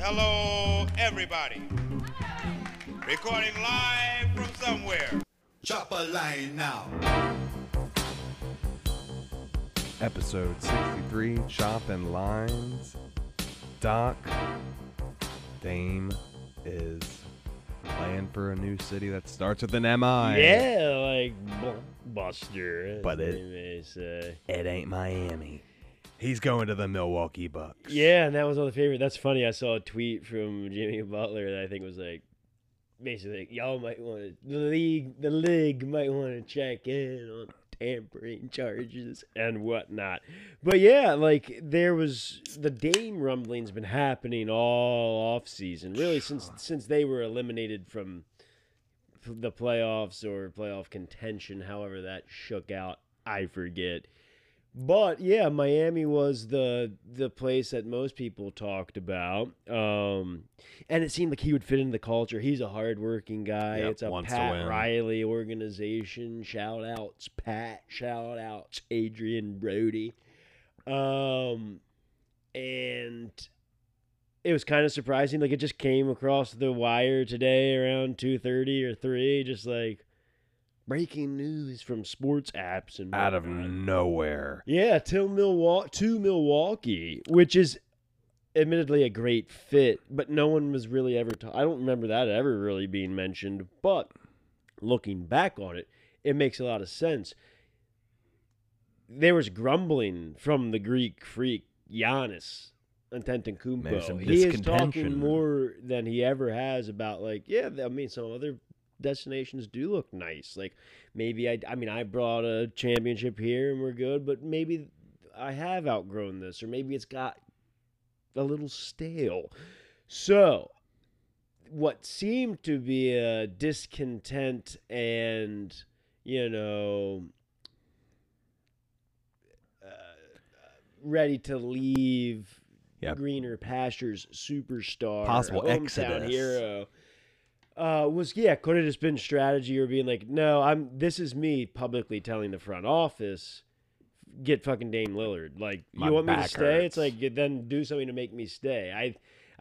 Hello, everybody. Recording live from somewhere. Chop a line now. Episode 63, Chopping Lines. Doc, Dame is playing for a new city that starts with an MI. Yeah, like Buster. But it- they may say. It ain't Miami. He's going to the Milwaukee Bucks. Yeah, and that was all the favorite. That's funny. I saw a tweet from Jimmy Butler that I think was like, basically, like, y'all might want to the league, the league might want to check in on tampering charges and whatnot. But yeah, like there was the Dame rumbling's been happening all off season, really since since they were eliminated from the playoffs or playoff contention, however that shook out. I forget. But yeah, Miami was the the place that most people talked about, um, and it seemed like he would fit into the culture. He's a hardworking guy. Yep, it's a Pat. Riley organization. Shout outs, Pat. Shout outs, Adrien Brody. Um, and it was kind of surprising. Like it just came across the wire today around two thirty or three, just like breaking news from sports apps and Out of nowhere. Yeah, till Milwaukee to Milwaukee, which is admittedly a great fit, but no one was really ever. Ta- I don't remember that ever really being mentioned. But looking back on it, it makes a lot of sense. There was grumbling from the Greek freak Giannis Antetokounmpo. He is talking more than he ever has about like, yeah, I mean, some other destinations do look nice. Like maybe I, I mean, I brought a championship here and we're good, but maybe I have outgrown this, or maybe it's got a little stale. So, what seemed to be a discontent and, you know, uh, ready to leave Yep. greener pastures superstar, Possible hometown exodus. hero. Uh, was yeah, could have just been strategy or being like, no, I'm this is me publicly telling the front office, get fucking Dame Lillard. Like My you want me to stay? It's like then do something to make me stay. I,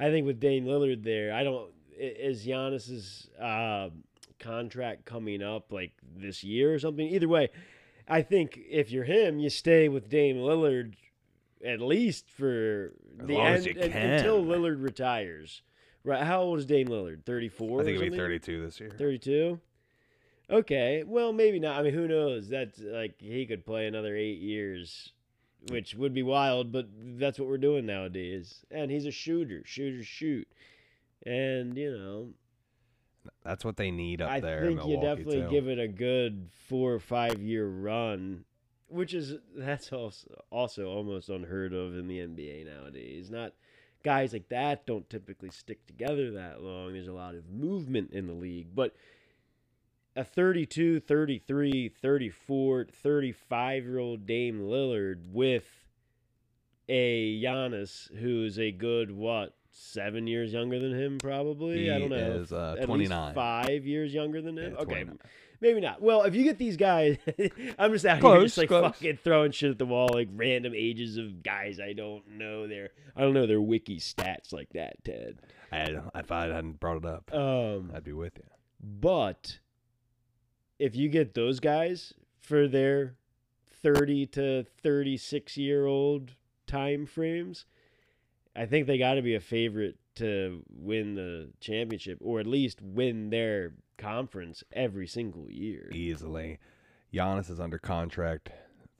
I think with Dame Lillard there, I don't is Giannis's uh, contract coming up like this year or something. Either way, I think if you're him, you stay with Dame Lillard at least for As the end as you un- until. Lillard retires. Right? How old is Dame Lillard? Thirty four. I think he'll be 32 this year. 32 okay well maybe not i mean who knows that's like he could play another eight years which would be wild but that's what we're doing nowadays and he's a shooter shooter shoot and you know That's what they need up i there. in think you definitely too. give it a good four or five year run which is that's also also almost unheard of in the nba nowadays not guys like that don't typically stick together that long. There's a lot of movement in the league but a 32 33 34 35 year old dame lillard with a Giannis who's a good what seven years younger than him probably? I don't know. is, uh, at least 29. five years younger than him? Yeah, okay. 29. Maybe not. Well, if you get these guys, I'm just out here just like close. fucking throwing shit at the wall, like random ages of guys I don't know their I don't know their wiki stats like that, Ted. I, if I hadn't brought it up, Um, I'd be with you. but if you get those guys for their 30 to 36 year old time frames, I think they got to be a favorite to win the championship or at least win their conference every single year. Easily. Giannis is under contract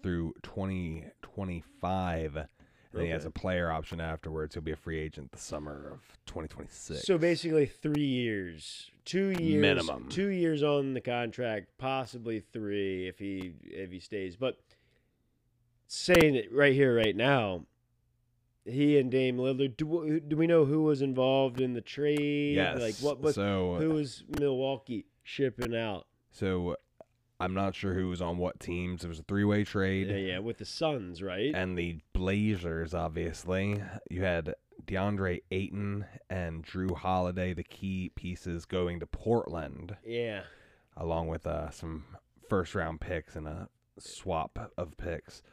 through 2025. And then he has a player option afterwards. He'll be a free agent the summer of 2026. So basically, three years, two years Minimum. two years on the contract, possibly three if he if he stays. But saying it right here, right now, he and Dame Lillard. Do, do we know who was involved in the trade? yes. Like what? what so, who was Milwaukee shipping out? so I'm not sure who was on what teams. It was a three-way trade. Yeah, yeah, with the Suns, right? And the Blazers, obviously. You had DeAndre Ayton and Jrue Holiday, the key pieces, going to Portland, yeah. along with uh, some first round picks and a swap of picks.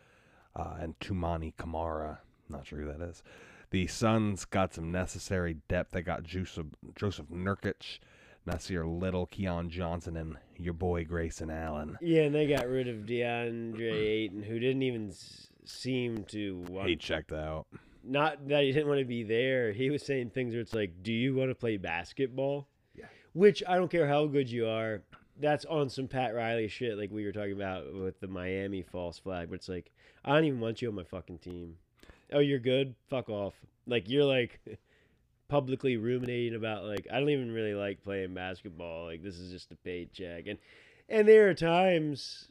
Uh, and Toumani Camara. Not sure who that is. The Suns got some necessary depth. They got Joseph, Joseph Nurkic, Nassir Little, Keon Johnson, and your boy Grayson Allen. Yeah, and they got rid of DeAndre Ayton, who didn't even s- seem to want. He checked out. Not that he didn't want to be there. He was saying things where it's like, "Do you want to play basketball?" Yeah. Which I don't care how good you are. That's on some Pat Riley shit, like we were talking about with the Miami false flag. But it's like, I don't even want you on my fucking team. Oh, you're good. Fuck off. Like you're like publicly ruminating about like I don't even really like playing basketball. Like this is just a paycheck. And and there are times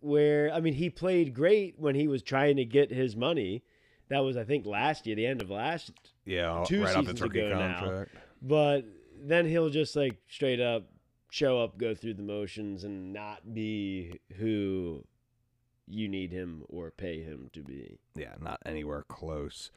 where I mean he played great when he was trying to get his money. That was I think last year, the end of last Yeah, Two right off the seasons ago now. contract. but then he'll just like straight up show up, go through the motions and not be who you need him or pay him to be. Yeah, not anywhere close.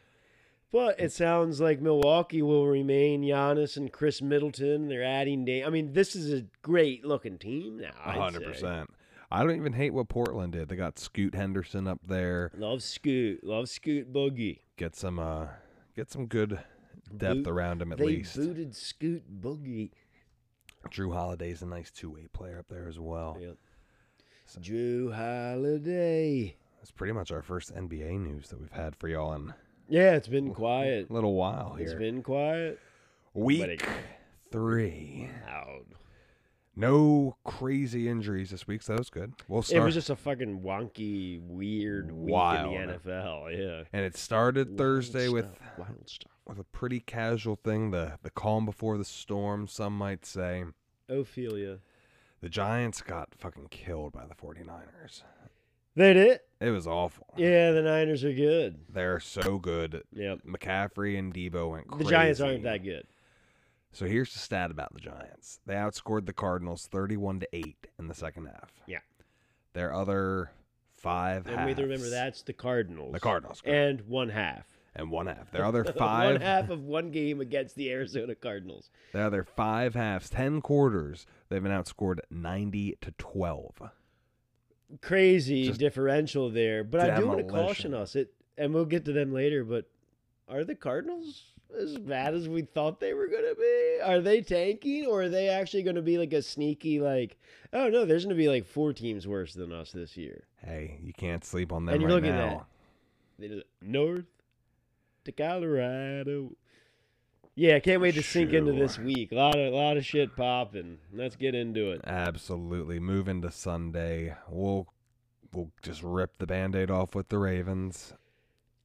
But it sounds like Milwaukee will remain Giannis and Khris Middleton. They're adding Dame. I mean, this is a great looking team now. Hundred percent. I don't even hate what Portland did. They got Scoot Henderson up there. Love Scoot. Love Scoot Boogie. Get some uh get some good depth Boot- around him at they least. booted Scoot Boogie. Jrue Holiday's a nice two way player up there as well. Yep. Jrue Holiday. That's pretty much our first NBA news that we've had for y'all in Yeah, it's been quiet. a little while here. It's been quiet. Week it- three. Loud. No crazy injuries this week, so that was good. We'll start. It was just a fucking wonky, weird week Wild. in the NFL. Yeah. and it started Thursday Wild with stuff, wild stuff. with a pretty casual thing, the the calm before the storm, some might say. Ophelia. The Giants got fucking killed by the 49ers. They did. It was awful. Yeah, the Niners are good. They're so good. Yep. McCaffrey and Deebo went crazy. The Giants aren't that good. So here's the stat about the Giants. They outscored the Cardinals 31 to 8 in the second half. Yeah. Their other five And we have to remember that's the Cardinals. the Cardinals correct. And one half. And one half. Their other five one half of one game against the Arizona Cardinals. They are their other five halves, 10 quarters, they've been outscored 90 to 12. Crazy Just differential there. But I do want to caution us. It and we'll get to them later, but are the Cardinals as bad as we thought they were going to be? Are they tanking or are they actually going to be like a sneaky like oh no, there's going to be like four teams worse than us this year. Hey, you can't sleep on them And you're right looking now. They just- North to Colorado. Yeah, can't wait to sink into this week. A lot of lot of shit popping. Let's get into it. Absolutely. Moving to Sunday. We'll we'll just rip the band-aid off with the Ravens.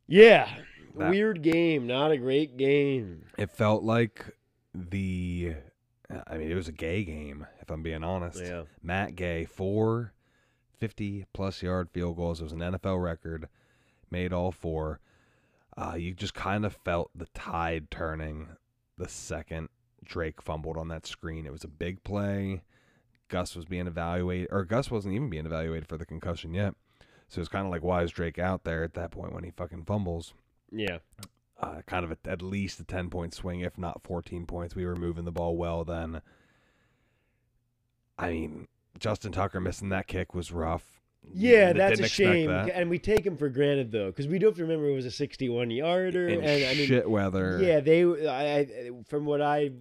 Yeah. That- Weird game, not a great game. It felt like the I mean, it was a gay game, if I'm being honest. Yeah. Matt Gay, four 50 plus yard field goals. It was an NFL record. Made all four. Uh, you just kind of felt the tide turning the second Drake fumbled on that screen. It was a big play. Gus was being evaluated, or Gus wasn't even being evaluated for the concussion yet. So it's kind of like, why is Drake out there at that point when he fucking fumbles? Yeah. uh, kind of a, at least a 10 point swing, if not 14 points. We were moving the ball well then. I mean, Justin Tucker missing that kick was rough. Yeah, that's a shame. that. And we take him for granted though, because we do have to remember it was a 61 yarder. In and I mean, shit weather. yeah, they. I, I from what I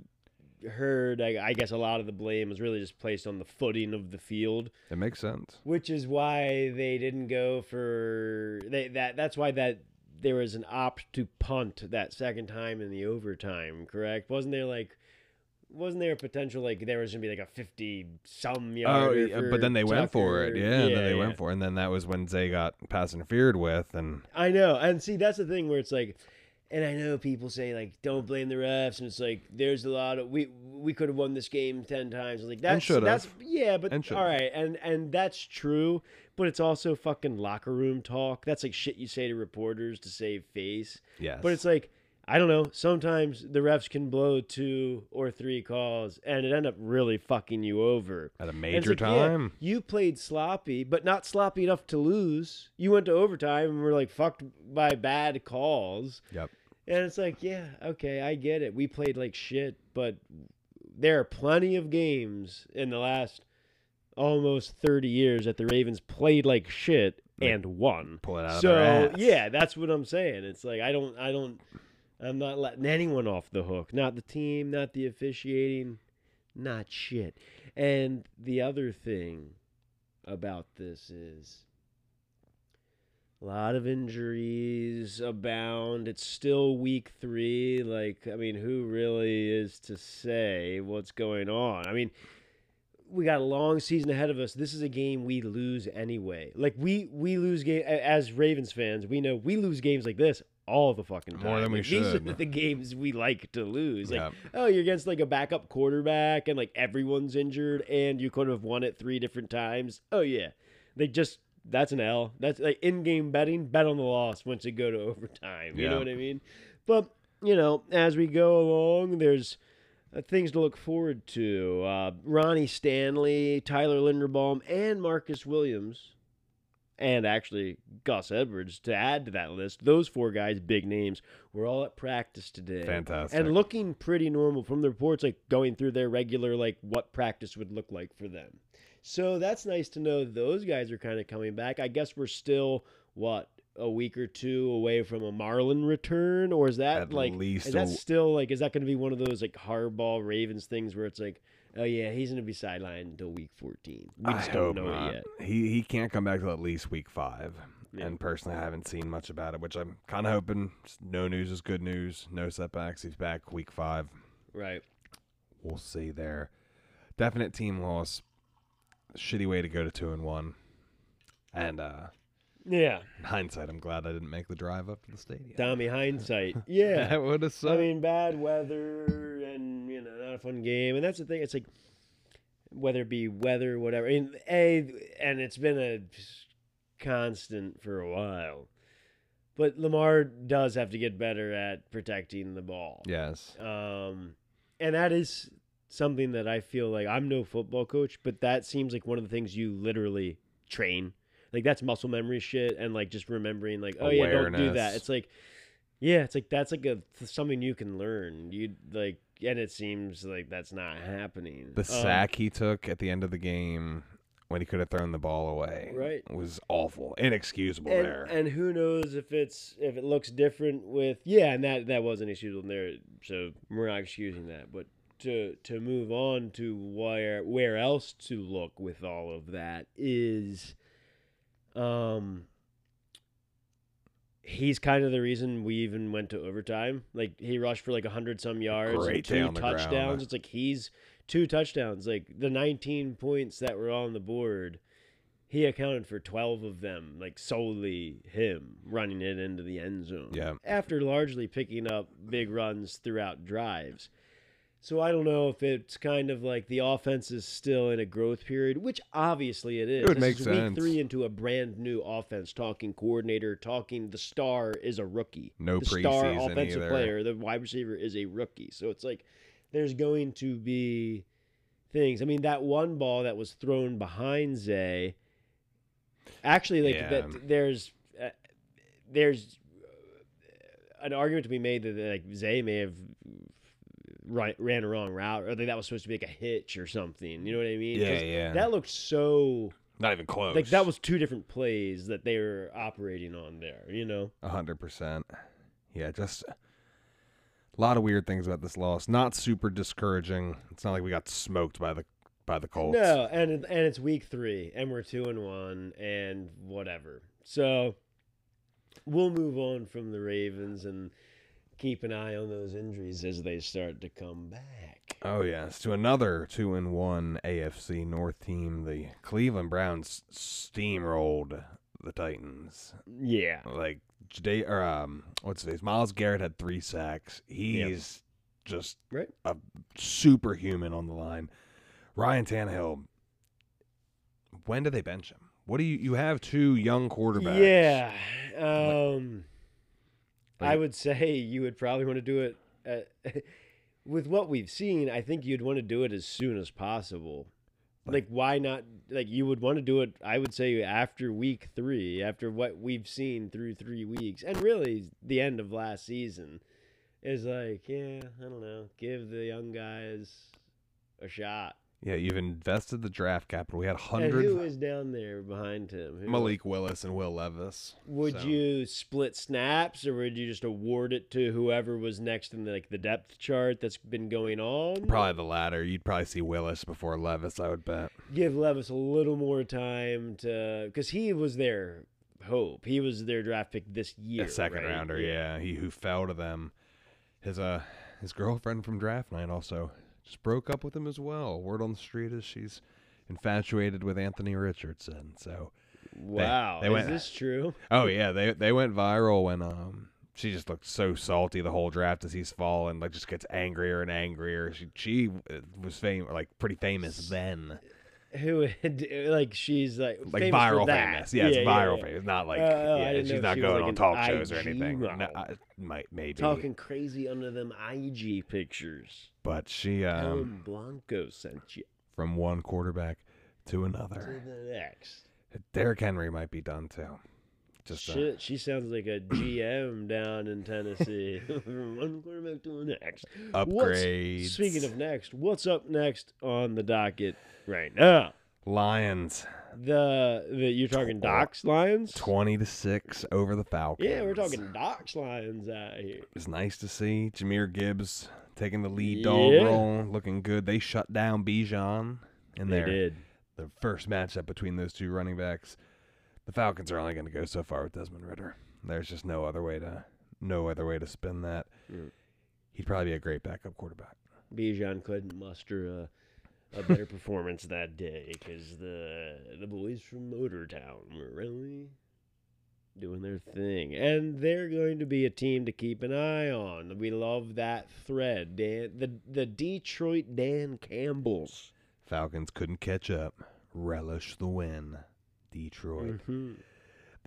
heard, I, I guess a lot of the blame was really just placed on the footing of the field. It makes sense. which is why they didn't go for they that that's why that there was an opt to punt that second time in the overtime correct wasn't there like wasn't there a potential like there was gonna be like a 50 some Oh, yeah, uh, but then they went for it. Yeah, and then they yeah. went for it. And then that was when Zay got pass interfered with. And I know, and see that's the thing where it's like, and I know people say like don't blame the refs, and it's like there's a lot of we we could have won this game ten times. Like that's that's yeah, but all right, and and that's true, but it's also fucking locker room talk. That's like shit you say to reporters to save face. yes. But it's like I don't know. Sometimes the refs can blow two or three calls, and it end up really fucking you over. at a major like, yeah, time. you played sloppy, but not sloppy enough to lose. You went to overtime and were like fucked by bad calls. Yep. And it's like, yeah, okay, I get it. We played like shit, but there are plenty of games in the last almost 30 years that the Ravens played like shit and won. Pull it out of so, yeah, that's what I'm saying. It's like I don't I don't I'm not letting anyone off the hook. Not the team, not the officiating, not shit. And the other thing about this is a lot of injuries abound. It's still week three. Like, I mean, who really is to say what's going on? I mean, we got a long season ahead of us. This is a game we lose anyway. Like we we lose game as Ravens fans. We know we lose games like this all the fucking time. More than we Like, These are the games we like to lose. Like, Yeah. oh, you're against like a backup quarterback and like everyone's injured and you could have won it three different times. Oh yeah, they just that's an L. That's like in-game betting. Bet on the loss once you go to overtime. You know what I mean? But you know, as we go along, there's uh, things to look forward to. Uh, Ronnie Stanley, Tyler Linderbaum, and Marcus Williams, and actually Gus Edwards to add to that list. Those four guys, big names, were all at practice today. Fantastic. And looking pretty normal from the reports, like going through their regular, like what practice would look like for them. So that's nice to know those guys are kind of coming back. I guess we're still, what, a week or two away from a Marlon return? Or is that At like, least is that a- still like, is that going to be one of those like hardball Ravens things where it's like, oh yeah, he's going to be sidelined until week 14? We I just hope don't know not. it yet. He he can't come back till at least week five. Yeah. And personally, I haven't seen much about it, which I'm kind of hoping. No news is good news. No setbacks. He's back week five. Right. We'll see there. Definite team loss. Shitty way to go to two and one. And uh Yeah. in hindsight, I'm glad I didn't make the drive up to the stadium. Tommy hindsight. Yeah. that would have I mean, bad weather and you know not a fun game, and that's the thing. It's like whether it be weather, whatever. I mean, a and it's been a constant for a while. But Lamar does have to get better at protecting the ball. yes. Um, and that is something that I feel like I'm no football coach, but that seems like one of the things you literally train. Like that's muscle memory shit, and like just remembering, like, oh yeah, don't do that. It's like, yeah, it's like that's like a something you can learn. You like, and it seems like that's not happening. The Um, sack he took at the end of the game when he could have thrown the ball away Right. was awful. Inexcusable and, there. and who knows if it's if it looks different with yeah, and that that was an issue in there, so we're not excusing that. But to to move on to where where else to look with all of that is, um, he's kind of the reason we even went to overtime. Like he rushed for like a hundred some yards, Great two ground. touchdowns. It's like he's two touchdowns. Like the nineteen points that were on the board he accounted for 12 of them, like solely him running it into the end zone. Yeah. After largely picking up big runs throughout drives. So I don't know if it's kind of like the offense is still in a growth period, which obviously it is. would This make sense. Week three into a brand new offense. Talking coordinator, talking the star is a rookie. No the star offensive either. player, the wide receiver is a rookie. So it's like there's going to be things. I mean, that one ball that was thrown behind Zay. Actually, like Yeah. that, there's uh, there's uh, an argument to be made that like Zay may have ri- ran a wrong route, or that that was supposed to be like a hitch or something. You know what I mean? Yeah, yeah. That looked so Not even close. like that was two different plays that they were operating on there. You know? a hundred percent. Yeah, just a lot of weird things about this loss. Not super discouraging. It's not like we got smoked by the by the Colts. No, and and it's week three, and we're two and one, and whatever. So we'll move on from the Ravens and keep an eye on those injuries as they start to come back. Oh yes, to another two and one AFC North team. The Cleveland Browns steamrolled the Titans. Yeah, Like Jada, or um, what's his name? Myles Garrett had three sacks. He's just right. a superhuman on the line. Ryan Tannehill. When do they bench him? What do you you have two young quarterbacks? Yeah. Um, I Like- would say you would probably want to do it. Uh, with what we've seen, I think you'd want to do it as soon as possible. Like, why not? Like, you would want to do it, I would say, after week three, after what we've seen through three weeks, and really the end of last season is like, yeah, I don't know, give the young guys a shot. Yeah, you've invested the draft capital. We had hundred who is down there behind him? Who- Malik Willis and Will Levis. Would So- you split snaps, or would you just award it to whoever was next in the, like the depth chart that's been going on? Probably the latter. You'd probably see Willis before Levis, I would bet. give Levis a little more time to because he was their hope. He was their draft pick this year. a second right? rounder, yeah. He who fell to them. His uh his girlfriend from draft night also just broke up with him as well. Word on the street is she's infatuated with Anthony Richardson. So Wow, they is went- this true? Oh yeah, they they went viral when um she just looked so salty the whole draft as he's fallen, like just gets angrier and angrier. She she uh, was fame like pretty famous then, Who had, like she's like like famous for viral that. famous. Yeah, it's yeah, viral yeah. famous, not like Oh, oh, yeah, she's not she going like, on talk shows or anything. No. I, might maybe, Talking crazy under them IG pictures. but she um Ellen Blanco sent you from one quarterback to to another. the next. Derrick Henry might be done too. Just uh, Shit, she sounds like a GM down in Tennessee. From one quarterback to the next. What's- upgrades. Speaking of next, what's up next on the docket right now? Lions, The the you're talking Doc's Lions? twenty to six over the Falcons. Yeah, we're talking Doc's Lions out here. It's nice to see Jahmyr Gibbs taking the lead dog Yeah. role, looking good. They shut down Bijan in They their did. the first matchup between those two running backs. The Falcons are only going to go so far with Desmond Ridder. There's just no other way to no other way to spin that. Mm. He'd probably be a great backup quarterback. Bijan couldn't muster a, a better performance that day because the the boys from Motortown were really doing their thing, and they're going to be a team to keep an eye on. We love that thread, Dan. The the Detroit Dan Campbells. Falcons couldn't catch up. Relish the win. Detroit. Mhm.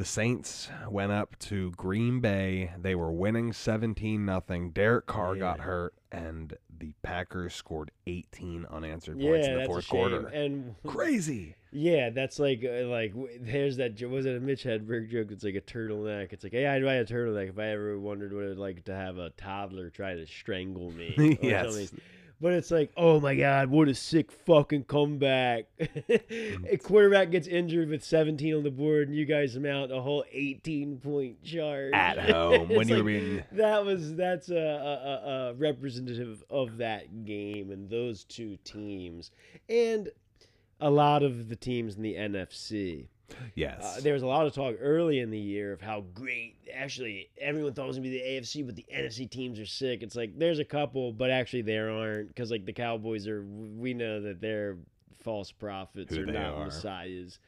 The Saints went up to Green Bay. They were winning 17 nothing. Derek Carr got hurt and the Packers scored 18 unanswered points Yeah, in the that's fourth a shame. quarter. And Crazy. Yeah, that's like uh, like there's that was it a Mitch Hedberg joke? It's like a turtleneck. It's like, hey, I'd buy a turtleneck if I ever wondered what it'd like to have a toddler try to strangle me. yes. something. But it's like, oh my god, what a sick fucking comeback! a quarterback gets injured with 17 on the board, and you guys mount a whole 18 point charge At home when you were like, being that was that's a, a, a representative of that game and those two teams and a lot of the teams in the NFC. Yes. Uh, there was a lot of talk early in the year of how great. Actually, everyone thought it was gonna be the AFC, but the NFC teams are sick. It's like there's a couple, but actually there aren't because like the Cowboys are. We know that they're false prophets Who or not are. messiahs,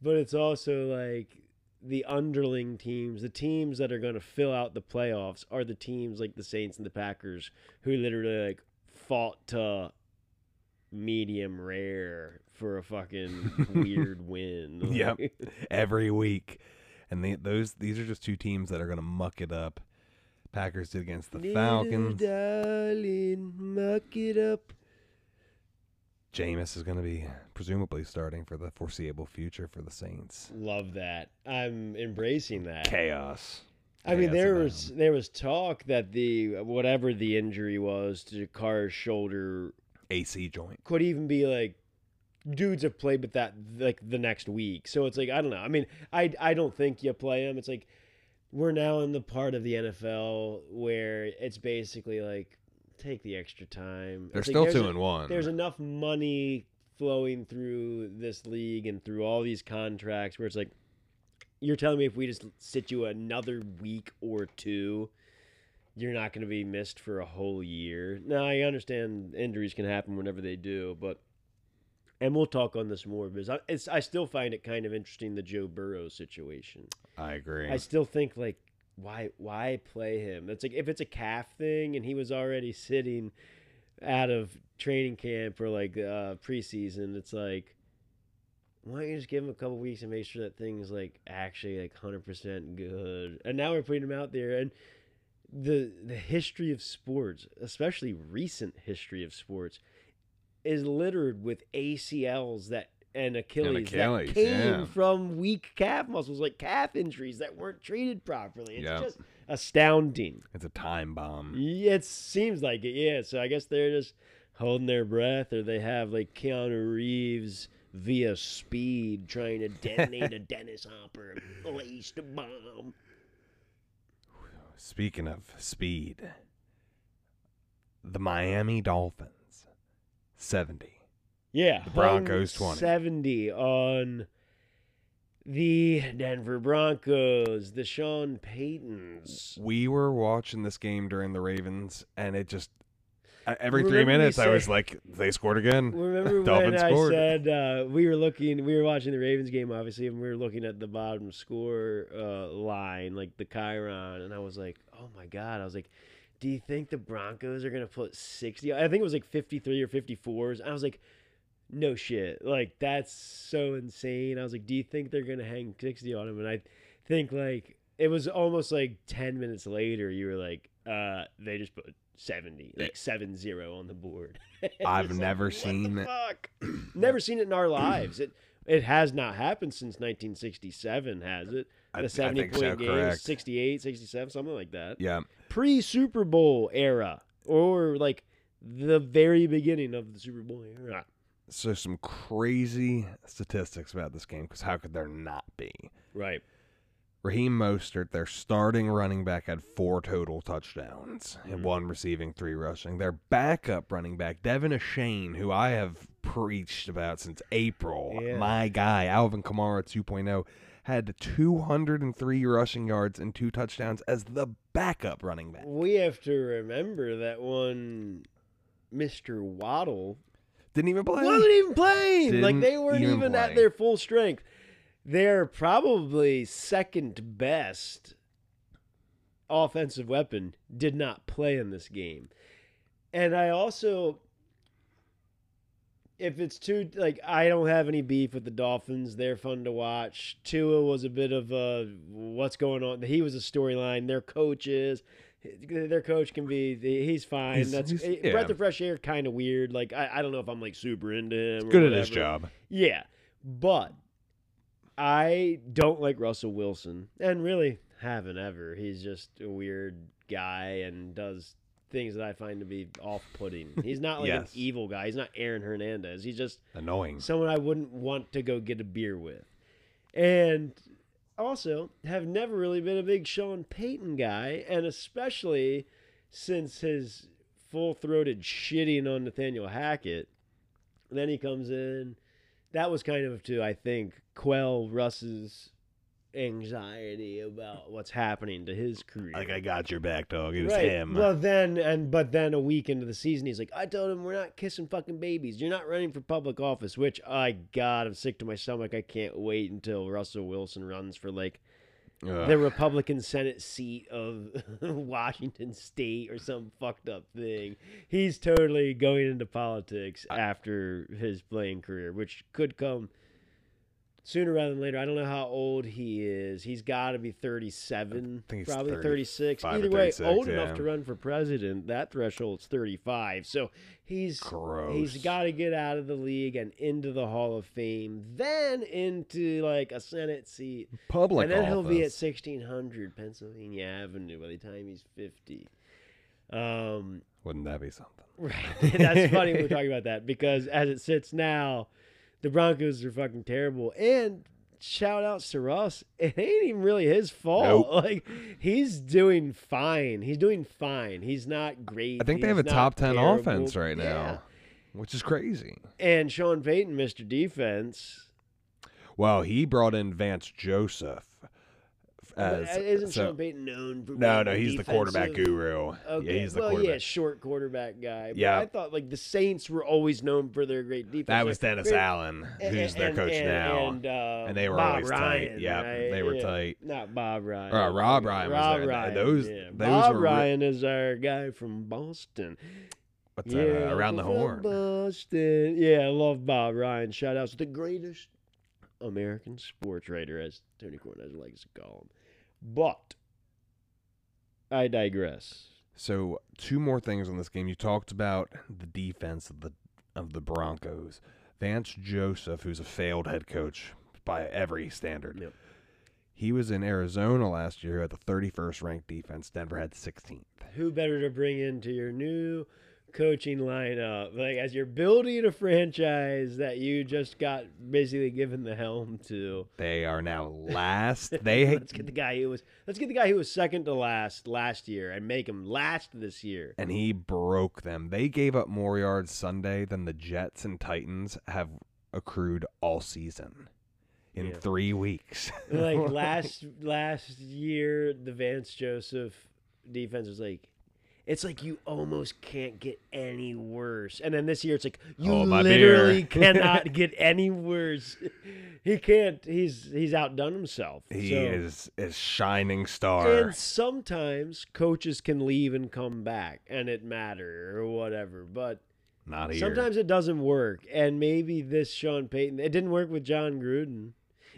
but it's also like the underling teams, the teams that are going to fill out the playoffs, are the teams like the Saints and the Packers who literally like fought to medium rare for a fucking weird win. Yep. Every week. And they, those these are just two teams that are going to muck it up. Packers did against the Little Falcons. darling, muck it up. Jameis is going to be presumably starting for the foreseeable future for the Saints. Love that. I'm embracing that. Chaos. I mean, there was there was talk that the whatever the injury was to Carr's shoulder AC joint. could even be like dudes have played with that like the next week. So it's like I don't know. I mean, I I don't think you play him. It's like we're now in the part of the NFL where it's basically like take the extra time. They're It's still there's two a- and one. There's enough money flowing through this league and through all these contracts where it's like you're telling me if we just sit you another week or two you're not going to be missed for a whole year. Now I understand injuries can happen whenever they do, but and we'll talk on this more because I, it's, I still find it kind of interesting the Joe Burrow situation. I agree. I still think like why why play him? It's like if it's a calf thing and he was already sitting out of training camp or like uh preseason, it's like why don't you just give him a couple weeks and make sure that thing's like actually like hundred percent good? And now we're putting him out there and the the history of sports, especially recent history of sports, is littered with ACLs that and Achilles, Achilles, that came yeah. from weak calf muscles, like calf injuries that weren't treated properly. It's Yep. just astounding. it's a time bomb. It seems like it, yeah. So I guess they're just holding their breath, or they have like Keanu Reeves via speed trying to detonate a Dennis Hopper laced bomb. Speaking of speed, the Miami Dolphins, 70. Yeah, The Broncos, hung 20. 70 on the Denver Broncos, the Sean Paytons. We were watching this game during the Ravens, and it just every three Remember we minutes I was like, they scored again. Remember when I scored. said uh, we were looking, we were watching the Ravens game, obviously, and we were looking at the bottom score uh, line, like the Chiron, and I was like, oh my god, I was like, do you think the Broncos are gonna put sixty? I think it was like fifty-three or fifty-fours. I was like, no shit, like that's so insane. I was like, do you think they're gonna hang sixty on him? And I think like it was almost like ten minutes later, you were like, uh, they just put. 70 like 7-0 on the board I've like, never the seen it. fuck? Never seen it in our lives. It it has not happened since 1967, has it? I- The I 70 think point so, games, correct. 68, 67, something like that. Yeah. Pre Super Bowl era, or like the very beginning of the Super Bowl era. So some crazy statistics about this game, because how could there not be? Right. Raheem Mostert, their starting running back, had four total touchdowns Mhm. and one receiving, three rushing. Their backup running back, De'Von Achane, who I have preached about since April, Yeah. my guy, Alvin Kamara 2.0, had 203 rushing yards and two touchdowns as the backup running back. We have to remember that one, Mr. Waddle Didn't even play. wasn't even playing. like Didn't they weren't even even, at their full strength. They're probably second best offensive weapon did not play in this game. And I also if it's too like I don't have any beef with the Dolphins. They're fun to watch. Tua was a bit of a what's going on. He was a storyline. Their coaches, their coach can be he's fine. He's- That's he's- eh, yeah. breath of fresh air. Kind of weird. Like I, I don't know if I'm like super into him. or Good at his job. Yeah, but I don't like Russell Wilson, and really haven't ever. He's just a weird guy and does things that I find to be off-putting. He's not like Yes. an evil guy. He's not Aaron Hernandez. He's just Annoying. someone I wouldn't want to go get a beer with. And also have never really been a big Sean Payton guy, and especially since his full-throated shitting on Nathaniel Hackett. then he comes in. That was kind of to I think quell Russ's anxiety about what's happening to his career. Like I got your back, dog. It was right. him. Well, then and but then a week into the season, he's like, "I told him we're not kissing fucking babies. You're not running for public office." Which I God, I'm sick to my stomach. I can't wait until Russell Wilson runs for like Ugh. the Republican Senate seat of Washington State or some fucked up thing. He's totally going into politics after his playing career, which could come sooner rather than later. I don't know how old he is. He's got to be 37, I think he's probably 36. 35 or Either way, 36, old yeah. enough to run for president. That threshold's 35. So he's Gross. He's got to get out of the league and into the Hall of Fame, then into like a Senate seat. public and then he'll be at 1600 Pennsylvania Avenue by the time he's 50. Um, Wouldn't that be something? right. That's funny we're talking about that because as it sits now, the Broncos are fucking terrible. And shout outs to Russ. It ain't even really his fault. Nope. Like he's doing fine. He's doing fine. He's not great. I think they have a top 10 terrible. offense right now, which is crazy. And Sean Payton, Mr. Defense. Well, he brought in Vance Joseph as isn't so- Sean Payton known for No, being no, he's the quarterback guru. Okay. Yeah, he's the well, quarterback. yeah, short quarterback guy. But Yeah. I thought like the Saints were always known for their great defense. that was Dennis great- Allen, and- who's their coach and- now. and, uh, And they were Bob always tight. Yeah, right? they were Yeah. tight. Not Bob Ryan. Uh, Rob Ryan was there. Ryan. Those- yeah. those Bob were re- Ryan is our guy from Boston. What's that? Uh, around the horn. Boston. Yeah, I love Bob Ryan. Shout outs to the greatest American sports writer, as Tony Cornez likes to call him. But I digress. So two more things on this game. You talked about the defense of the of the Broncos. Vance Joseph, who's a failed head coach by every standard. Yep. He was in Arizona last year at the 31st ranked defense. Denver had 16th. Who better to bring into your new coaching lineup. Like as you're building a franchise that you just got basically given the helm to. They are now last. They let's get the guy who was let's get the guy who was second to last last year and make him last this year. and he broke them. They gave up more yards Sunday than the Jets and Titans have accrued all season in Yeah. three weeks. like last last year the Vance Joseph defense was like it's like you almost can't get any worse. And then this year it's like you oh, my literally cannot get any worse. He can't he's he's outdone himself. he So- is is shining star. And sometimes coaches can leave and come back and it matter or whatever. But Not here. sometimes it doesn't work. And maybe this Sean Payton it didn't work with Jon Gruden.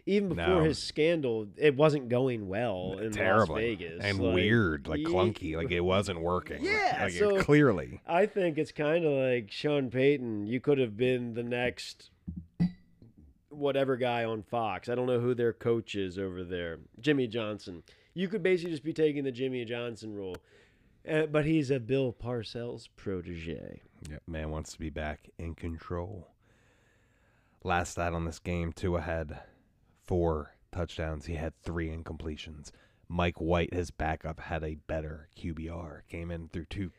Even before No. his scandal, it wasn't going well in Las Vegas. and Like, weird, like clunky, like it wasn't working. Yeah, like it- so- clearly. I think it's kind of like Sean Payton. You could have been the next whatever guy on Fox. I don't know who their coach is over there. Jimmy Johnson. You could basically just be taking the Jimmy Johnson role. Uh, but he's a Bill Parcells protege. Yep, man wants to be back in control. Last stat on this game, two ahead, four touchdowns. He had three incompletions. Mike White, his backup, had a better QBR. Came in through two.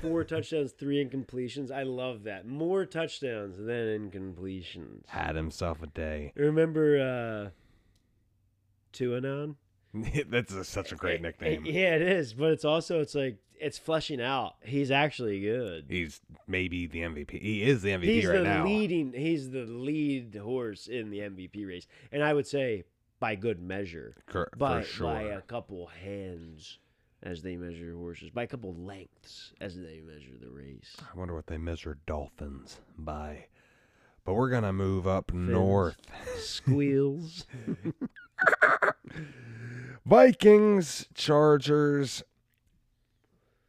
Four touchdowns, three incompletions. I love that. More touchdowns than incompletions. Had himself a day. Remember uh Tuanon? That's a, such a great It- nickname. it- yeah, it is, but it's also it's like it's fleshing out. He's actually good. He's maybe the MVP. He is the MVP he's right the now. leading. He's the lead horse in the MVP race, and I would say by good measure, Cor- by for sure. by a couple hands as they measure horses, by a couple lengths as they measure the race. I wonder what they measure dolphins by. But we're gonna move up north. Squeals. Vikings, Chargers.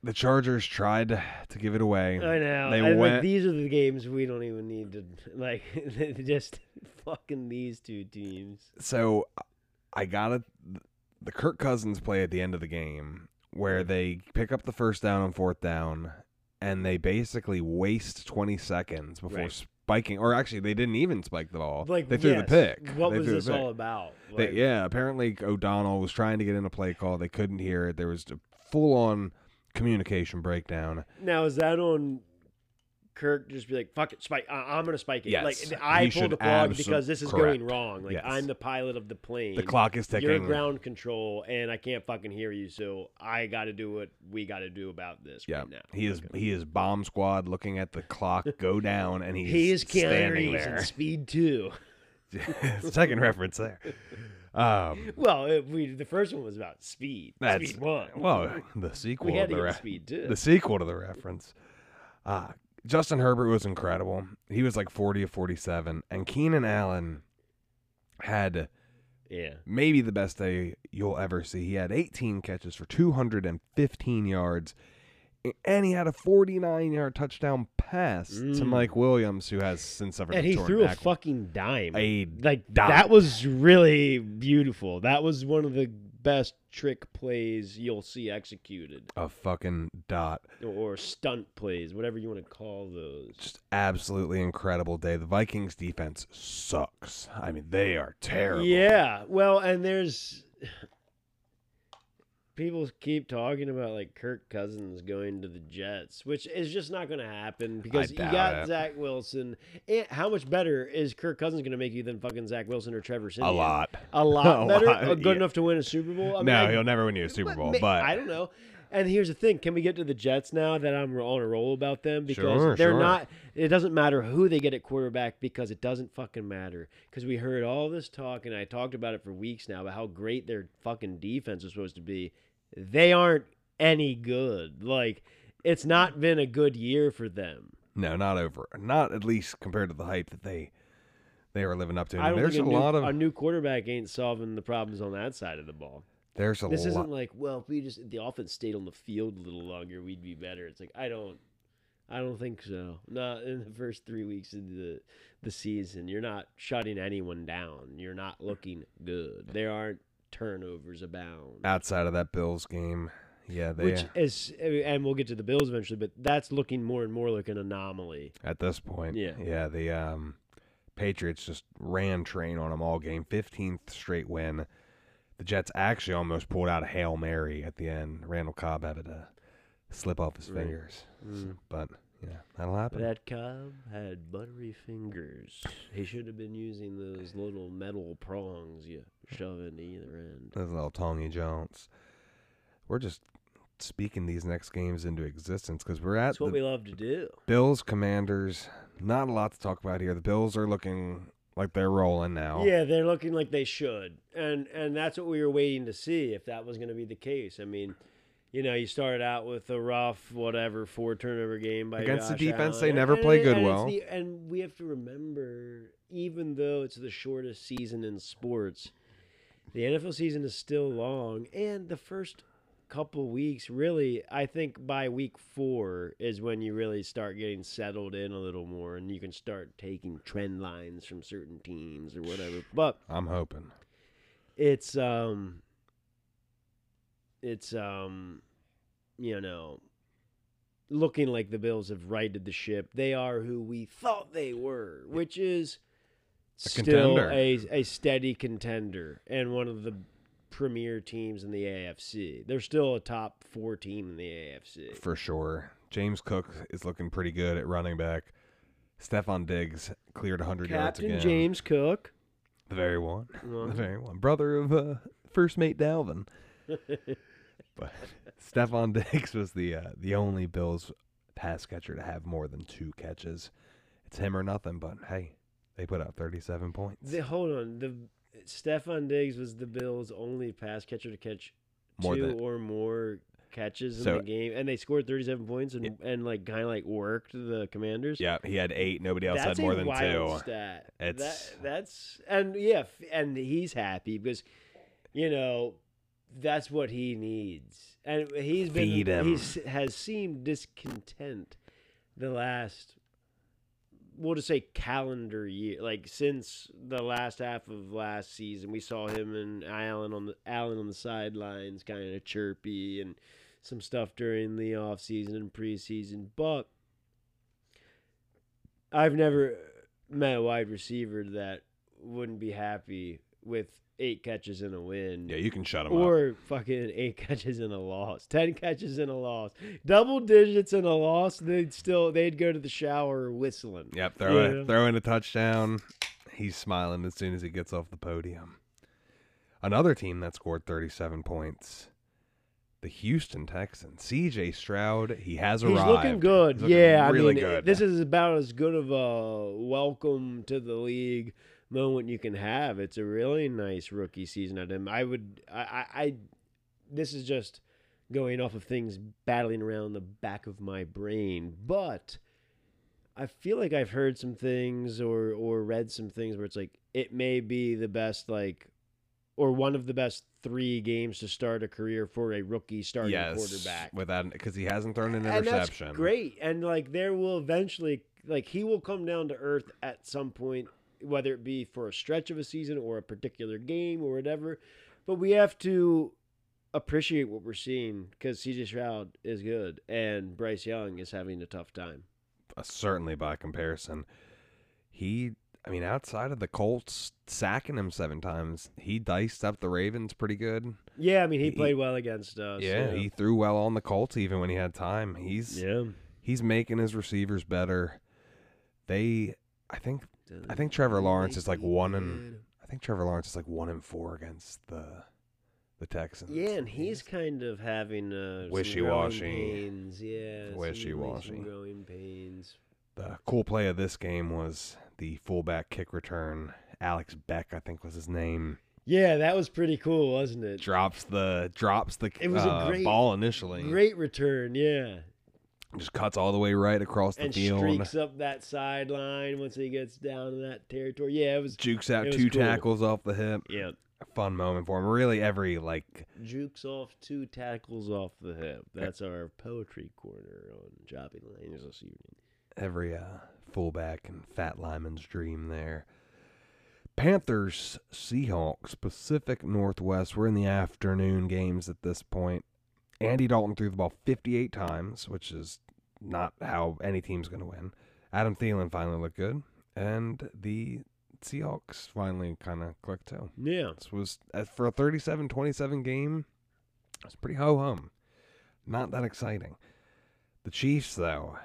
The Chargers tried to give it away. I know. They and, went. like these are the games we don't even need to like. just fucking these two teams. so I got it. The Kirk Cousins play at the end of the game where they pick up the first down on fourth down, and they basically waste twenty seconds before Right. Spiking. Or actually, they didn't even spike the ball. Like they threw yes, the pick. What They was this all about? They, yeah, apparently O'Connell was trying to get in a play call. They couldn't hear it. There was a full on communication breakdown. Now is that on Kirk? Just be like, "Fuck it, spike! I- I'm gonna spike it." Yes, like I he pulled the plug because this is correct. going wrong. Like Yes. I'm the pilot of the plane. The clock is ticking. You're ground control, and I can't fucking hear you. So I got to do what we got to do about this Yeah, right now. he is he is bomb squad looking at the clock go down, and he's He is standing in there. Speed Two. Second reference there. Um, Well, it, we the first one was about speed. that's speed one. well, the sequel we had to the re- Speed Two. the sequel to the reference. Uh, Justin Herbert was incredible. He was like forty of forty-seven, and Keenan Allen had yeah. maybe the best day you'll ever see. He had 18 catches for 215 yards, and he had a 49 yard touchdown pass to Mm. Mike Williams, who has since suffered And he threw a fucking dime. A like dime. that was really beautiful. That was one of the best trick plays you'll see executed, a fucking dot. or stunt plays, whatever you want to call those. Just absolutely incredible day. The Vikings defense sucks. I mean, they are terrible. Yeah, well, and there's people keep talking about like Kirk Cousins going to the Jets, which is just not going to happen because you got it. Zach Wilson. And how much better is Kirk Cousins going to make you than fucking Zach Wilson or Trevor Siemian? A lot. A lot A better. lot, Good yeah. enough to win a Super Bowl. I mean, no, I- he'll never win you a Super Bowl, but I don't know. And here's the thing: Can we get to the Jets now that I'm on a roll about them? Because Sure, they're sure. not. It doesn't matter who they get at quarterback because it doesn't fucking matter. Because we heard all this talk, and I talked about it for weeks now about how great their fucking defense is supposed to be. They aren't any good. Like it's not been a good year for them. no, not over. Not at least compared to the hype that they they were living up to. I don't there's think a, a, new, lot of a new quarterback ain't solving the problems on that side of the ball. There's a this lot. isn't like well if we just if the offense stayed on the field a little longer we'd be better it's like i don't i don't think so not in the first three weeks of the the season you're not shutting anyone down you're not looking good there aren't turnovers abound outside of that Bills game, Yeah, they which is, and we'll get to the Bills eventually, but that's looking more and more like an anomaly. at this point. Yeah. yeah. The um, Patriots just ran train on them all game. Fifteenth straight win. The Jets actually almost pulled out a hail mary at the end. Randall Cobb had to slip off his Right. fingers, Mm. but yeah, that'll happen. That Cobb had buttery fingers. He should have been using those little metal prongs you shove into either end. Those little Tongy Jones. We're just speaking these next games into existence because we're at That's the what we love to do. Bills Commanders. Not a lot to talk about here. The Bills are looking like they're rolling now. Yeah, they're looking like they should, and and that's what we were waiting to see if that was going to be the case. I mean, you know, you started out with a rough, whatever, four turnover game by Against the defense, Allen, they never and- play and good it's well. the- and we have to remember, even though it's the shortest season in sports, the NFL season is still long, and the first couple weeks really i think by week four is when you really start getting settled in a little more and you can start taking trend lines from certain teams or whatever. But I'm hoping. it's um it's um you know looking like the bills have righted the ship. They are who we thought they were which is A still a, a steady contender and one of the premier teams in the AFC they're still a top 4 team in the AFC for sure. James Cook is looking pretty good at running back. Stefon Diggs cleared 100 yards Captain again. James Cook the very one, Well. the very one, brother of uh, first mate Dalvin. but Stefon Diggs was the uh, the only Bills pass catcher to have more than two catches. It's him or nothing. But hey, they put up 37 points. the, hold on the Stefon Diggs was the Bills only pass catcher to catch More two than- or more catches in So- the game, and they scored 37 points and, and like kind of like worked the Commanders. yeah, he had eight. Nobody else that's had more a than wild two. Stat. It's- that, that's and yeah, and he's happy because you know that's what he needs, and he's been he's has seemed discontent the last we'll just say calendar year like since the last half of last season we saw him and allen on the allen on the sidelines kind of chirpy and some stuff during the off season and preseason but i've never met a wide receiver that wouldn't be happy with eight catches in a win Yeah, you can shut him up. or fucking eight catches in a loss, ten catches in a loss, double digits in a loss. They'd still they'd go to the shower whistling. Yep, throw Yeah. it, throw in a touchdown. He's smiling as soon as he gets off the podium. Another team that scored 37 points, the Houston Texans. C.J. Stroud, he has arrived. He's looking good. He's looking yeah, really I mean, good. this is about as good of a welcome to the league moment you can have. It's a really nice rookie season at him. I would, I, I, I this is just going off of things battling around the back of my brain, but I feel like I've heard some things or or read some things where it's like it may be the best like or one of the best three games to start a career for a rookie starting yes, quarterback without because he hasn't thrown an and interception. great. And like there will eventually like he will come down to earth at some point, whether it be for a stretch of a season or a particular game or whatever. But we have to appreciate what we're seeing because CJ Stroud is good and Bryce Young is having a tough time. Uh, certainly by comparison. He, I mean, outside of the Colts sacking him seven times, he diced up the Ravens pretty good. Yeah, I mean he, He- played well against us. yeah, he threw well on the Colts even when he had time. He's yeah. he's making his receivers better. They, I think, I think Trevor Lawrence is like one and I think Trevor Lawrence is like one and four against the the Texans. Yeah, and he's kind of having uh, Wishy-washy. Yeah, Wishy-washy. growing pains. the cool play of this game was the fullback kick return. Alex Beck, I think was his name. Yeah, that was pretty cool, wasn't it? drops the drops the It was a uh, great- ball initially. Great return, yeah. Just cuts all the way right across the and field. streaks up that sideline once he gets down to that territory. Yeah, it was. Jukes out two cool. tackles off the hip. Yeah, A fun moment for him. Really, every like jukes off two tackles off the hip. That's our poetry corner on Chopping Lines this evening. every uh, fullback and fat lineman's dream there. Panthers, Seahawks, Pacific Northwest. We're in the afternoon games at this point. Andy Dalton threw the ball 58 times, which is not how any team's going to win. Adam Thielen finally looked good, and the Seahawks finally kind of clicked too. Yeah. This was uh, for a 37-27 game. It's pretty ho hum. Not that exciting. The Chiefs, though,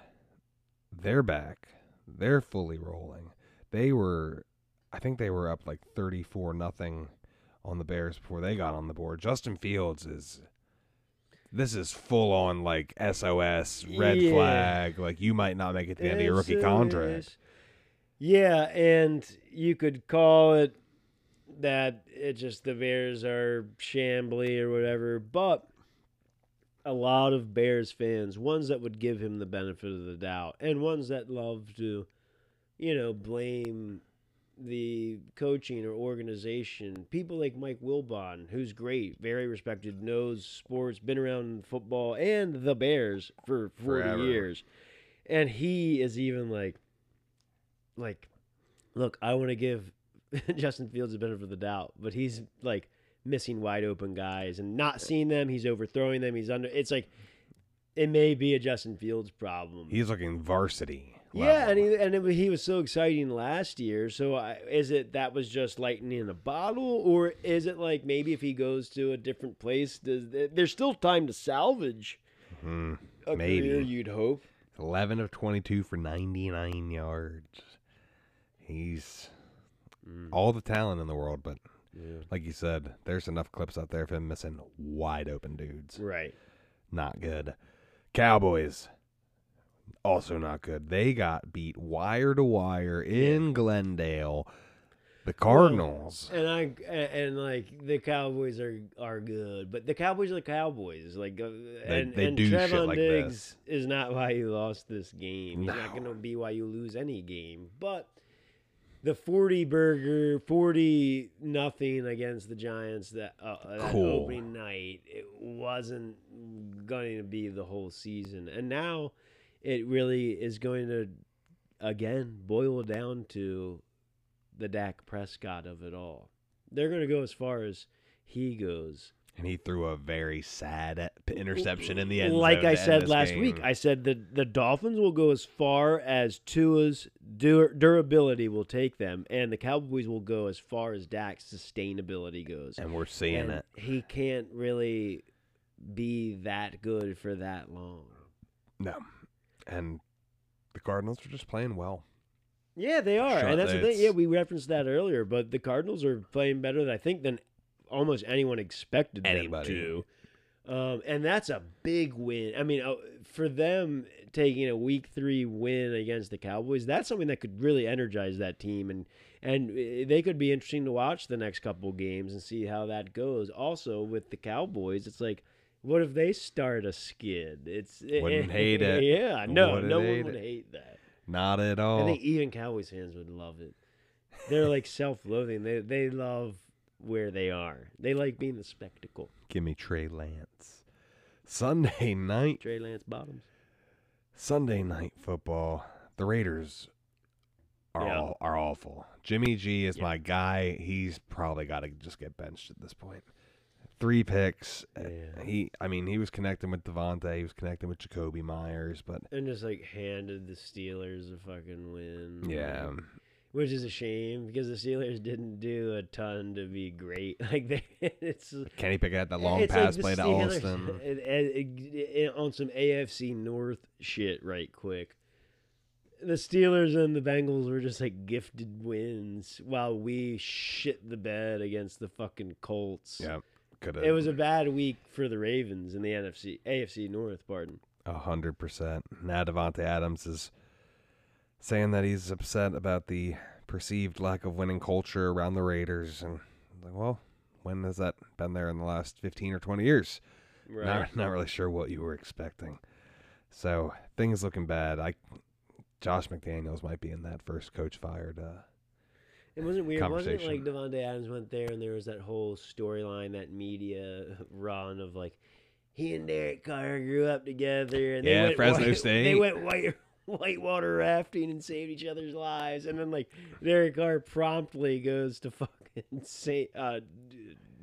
they're back. They're fully rolling. They were, I think they were up like thirty-four nothing on the Bears before they got on the board. Justin Fields is. This is full on like SOS red Yeah. flag. Like you might not make it to the end of your rookie contract. Yeah, and you could call it that it just the Bears are shambly or whatever, but a lot of Bears fans, ones that would give him the benefit of the doubt, and ones that love to, you know, blame the coaching or organization. People like Mike Wilbon, who's great, very respected, knows sports, been around football and the Bears for 40 Forever. years. And he is even like, like, look, I want to give Justin Fields the benefit of the doubt, but he's like missing wide open guys and not seeing them. He's overthrowing them. He's under. It's like it may be a Justin Fields problem. He's looking varsity. Yeah, and he and it, he was so exciting last year. So I, is it that was just lightning in a bottle, or is it like maybe if he goes to a different place, does there's still time to salvage Hmm, a Maybe. career? You'd hope. 11 of 22 for 99 yards. He's Mm. all the talent in the world, but like you said, there's enough clips out there of him missing wide open dudes. Right. Not good. Cowboys, also not good. They got beat wire to wire in Glendale. The Cardinals. And I and, and like the Cowboys are are good, but the Cowboys are the Cowboys. Like uh, and they and do shit Trevon like Diggs is not why you lost this game. He's not No. going to be why you lose any game. But the forty burger, forty nothing against the Giants that uh, that Cool. opening night, it wasn't going to be the whole season, and now it really is going to again boil down to the Dak Prescott of it all. They're going to go as far as he goes. and he threw a very sad interception in the end. like I said last game. week, I said that the Dolphins will go as far as Tua's dur- durability will take them, and the Cowboys will go as far as Dak's sustainability goes. and we're seeing And it. He can't really be that good for that long. No. And the Cardinals are just playing well. Yeah, they are, and that's the thing. Yeah, we referenced that earlier, but the Cardinals are playing better, than I think, than almost anyone expected Anybody. them to. Um, and that's a big win. I mean, uh, for them taking a Week Three win against the Cowboys, that's something that could really energize that team, and and uh, they could be interesting to watch the next couple games and see how that goes. Also, with the Cowboys, it's like. What if they start a skid? It's eh, eh, Wouldn't eh, hate it. Yeah, no, Wouldn't no one would it. hate that. Not at all. I think even Cowboys fans would love it. They're like self-loathing. They they love where they are. They like being the spectacle. Give me Trey Lance. Sunday night, Trey Lance Bottoms. Sunday night football. The Raiders are Yeah. all, are awful. Jimmy G is Yeah. my guy. He's probably got to just get benched at this point. Three picks. Uh, Yeah. He, I mean, he was connecting with Davante. He was connecting with Jakobi Meyers, but And just like handed the Steelers a fucking win. yeah, Which is a shame because the Steelers didn't do a ton to be great. Like they it's Kenny Pickett had that long pass like play to Austin. it- it- it- on some AFC North shit right quick. The Steelers and the Bengals were just like gifted wins while we shit the bed against the fucking Colts. Yeah, could have. It was a bad week for the Ravens in the NFC AFC North, pardon. A hundred percent. Now Davante Adams is saying that he's upset about the perceived lack of winning culture around the Raiders, and like, well, when has that been there in the last fifteen or twenty years? Right. Not not really sure what you were expecting. So things looking bad. I Josh McDaniels might be in that first coach fired. Uh, It wasn't weird. Wasn't it like. Davante Adams went there and there was that whole storyline, that media run of like he and Derek Carr grew up together and Yeah, they went Fresno white, State. They went white whitewater rafting and saved each other's lives. And then like Derek Carr promptly goes to fucking say uh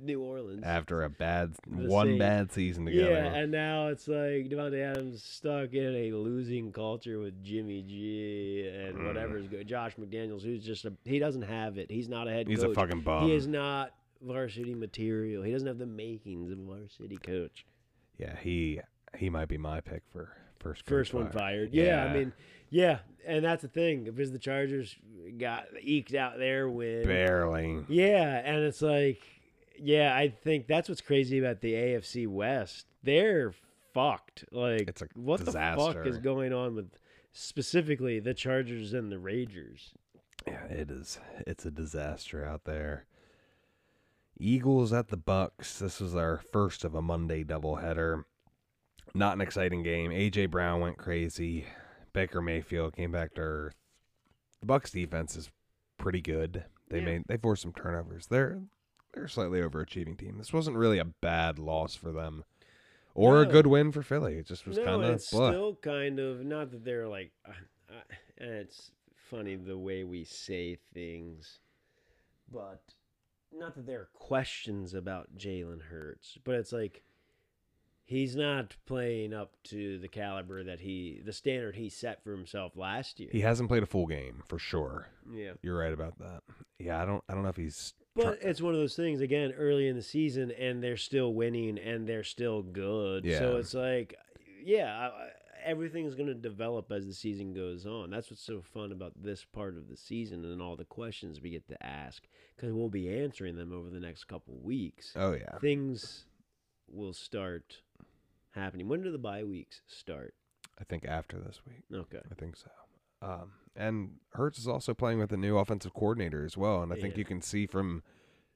New Orleans. after a bad one same. bad season together. Yeah, and now it's like Davante Adams stuck in a losing culture with Jimmy G and Mm. whatever's good. Josh McDaniels, who's just a he doesn't have it. He's not a head He's coach. a fucking bum. He is not varsity material. He doesn't have the makings of a varsity coach. yeah, he he might be my pick for first First one fired. fired. Yeah, I mean, yeah, and that's the thing. If it's the Chargers got eked out their win, barely. Yeah, and it's like, yeah, I think that's what's crazy about the AFC West. They're fucked. Like, It's a what the fuck is going on with specifically the Chargers and the Ragers? Yeah, it is. It's a disaster out there. Eagles at the Bucks. This was our first of a Monday doubleheader. Not an exciting game. AJ Brown went crazy. Baker Mayfield came back to earth. The Bucks defense is pretty good. They Yeah. made they forced some turnovers. They're they're a slightly overachieving team. This wasn't really a bad loss for them. Or a good win for Philly. It just was no, kind of it's still kind of not that they're like. Uh, uh, it's funny the way we say things, but not that there are questions about Jalen Hurts, but it's like he's not playing up to the caliber that he, the standard he set for himself last year. he hasn't played a full game for sure. yeah. You're right about that. Yeah, I don't I don't know if he's But it's one of those things again early in the season, and they're still winning, and they're still good. Yeah. So it's like, yeah, everything's going to develop as the season goes on. That's what's so fun about this part of the season and all the questions we get to ask because we'll be answering them over the next couple weeks. Oh yeah. Things will start happening. When do the bye weeks start? I think after this week. Okay. I think so. Um, and Hurts is also playing with a new offensive coordinator as well, and I think Yeah. you can see from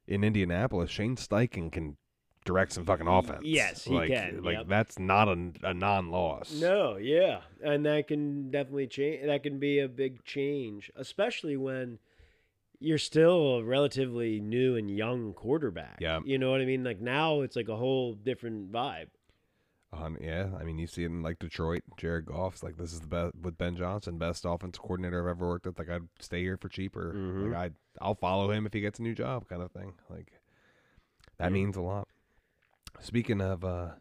in Indianapolis, Shane Steichen can direct some fucking offense. yes, he like, can, Like yep. that's not a, a non-loss. No, yeah, and that can definitely change. That can be a big change, especially when you're still a relatively new and young quarterback. Yeah. you know what I mean. Like now, it's like a whole different vibe. Um, yeah, I mean you see it in like Detroit, Jared Goff's like this is the best with Ben Johnson, best offense coordinator I've ever worked with. Like I'd stay here for cheaper. Mhm. Like I I'll follow him if he gets a new job, kind of thing. Like that Yeah. means a lot. Speaking of uh,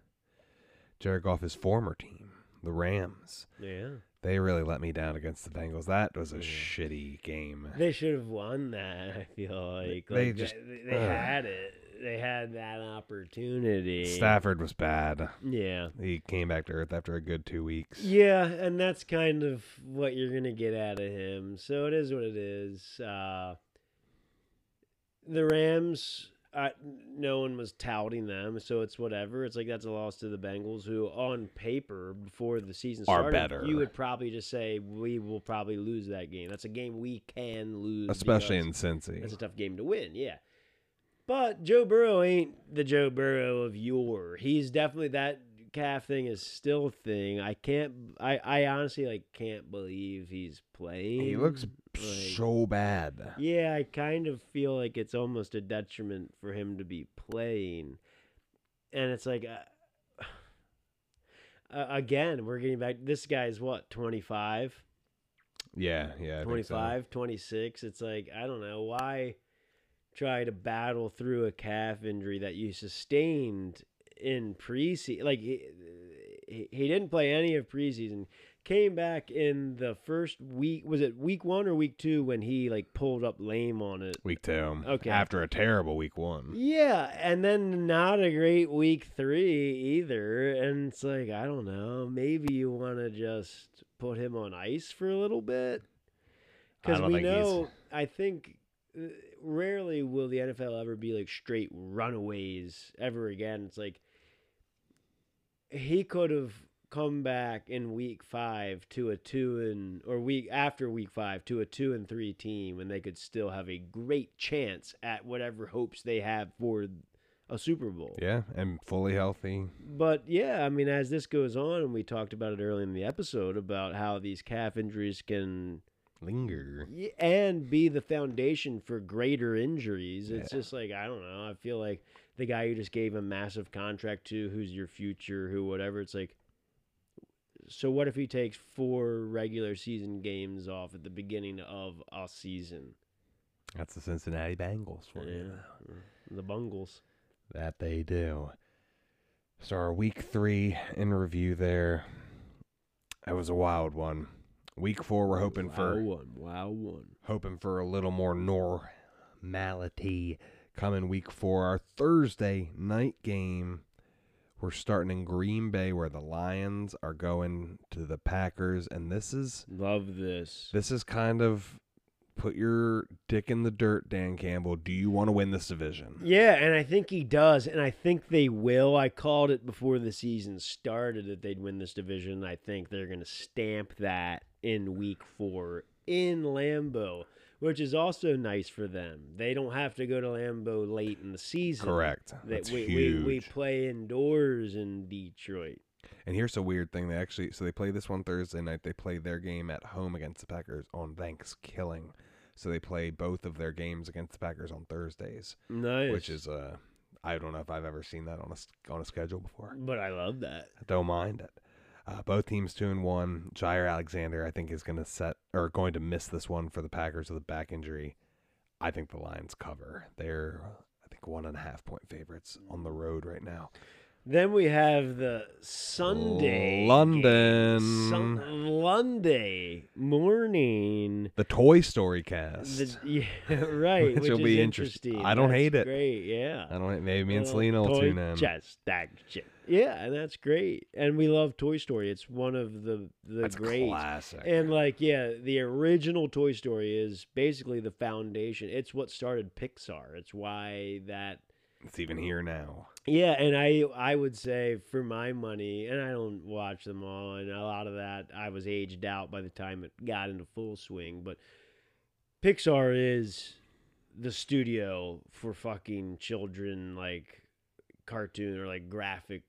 Jared Goff's former team, the Rams. Yeah, They really let me down against the Bengals. That was a Yeah. shitty game. they should have won that. I feel like They Like, just- they, they had it. They had that opportunity. Stafford was bad. Yeah. He came back to earth after a good two weeks. Yeah, and that's kind of what you're gonna get out of him. So it is what it is. Uh, the Rams, uh, no one was touting them, so it's whatever. It's like that's a loss to the Bengals, who on paper before the season Are started, better. you would probably just say we will probably lose that game. That's a game we can lose, Especially in Cincy. It's a tough game to win. Yeah. But Joe Burrow ain't the Joe Burrow of yore. He's definitely that calf thing is still a thing. I can't. I I honestly like can't believe he's playing. He looks Like, so bad. Yeah, I kind of feel like it's almost a detriment for him to be playing, and it's like. Uh, uh, again, we're getting back. This guy's what, 25? Yeah, yeah. I think so. 25, 26. It's like, I don't know. Why try to battle through a calf injury that you sustained in preseason? Like, he, he, didn't play any of preseason. Came back in the first week. Was it week one or week two when he, like, pulled up lame on it? Week two. Okay. After a terrible week one. Yeah, and then not a great week three either. And it's like, I don't know. Maybe you want to just put him on ice for a little bit. Because we think he's- know, I think uh, rarely will the NFL ever be like straight runaways ever again. It's like he could have come back in week five to a two and or week after week five to a two and three team and they could still have a great chance at whatever hopes they have for a Super Bowl. Yeah, and fully healthy. But yeah, I mean, as this goes on, and we talked about it early in the episode about how these calf injuries can Linger. and be the foundation for greater injuries. It's just like I don't know. I feel like the guy you just gave a massive contract to, who's your future, who whatever. It's like, so what if he takes four regular season games off at the beginning of a season? That's the Cincinnati Bengals for you. The Bungles. That they do. So our week three in review there. That was a wild one. Week four, we're hoping wow for one. Wow one. hoping for a little more normality coming week four. Our Thursday night game, we're starting in Green Bay where the Lions are going to the Packers, and this is Love this. this is kind of put your dick in the dirt, Dan Campbell. Do you want to win this division? Yeah, and I think he does, and I think they will. I called it before the season started that they'd win this division. I think they're going to stamp that in week four in Lambeau, which is also nice for them. They don't have to go to Lambeau late in the season. Correct. That That's we, huge. we we play indoors in Detroit. And here's a weird thing. They actually so they play this one Thursday night. They play their game at home against the Packers on Thanksgiving. So they play both of their games against the Packers on Thursdays, Nice. which is uh I don't know if I've ever seen that on a on a schedule before. but I love that. I don't mind it. Uh, both teams two and one. Jaire Alexander, I think, is going to set or going to miss this one for the Packers with a back injury. I think the Lions cover. They're I think one and a half point favorites on the road right now. Then we have the Sunday London. game. Sun- Lunday morning. The Toy Story cast. The, yeah, right. Which which, will is be interesting. interesting. I don't That's hate it. Great, yeah. I don't. Hate. Maybe me and Little Selena will tune in. Chest action. Yeah, and that's great. And we love Toy Story. It's one of the the That's great. classic. And like, yeah, the original Toy Story is basically the foundation. It's what started Pixar. It's why that it's even here now. yeah, and I I would say for my money, and I don't watch them all, and a lot of that I was aged out by the time it got into full swing. But Pixar is the studio for fucking children, like cartoon or like graphic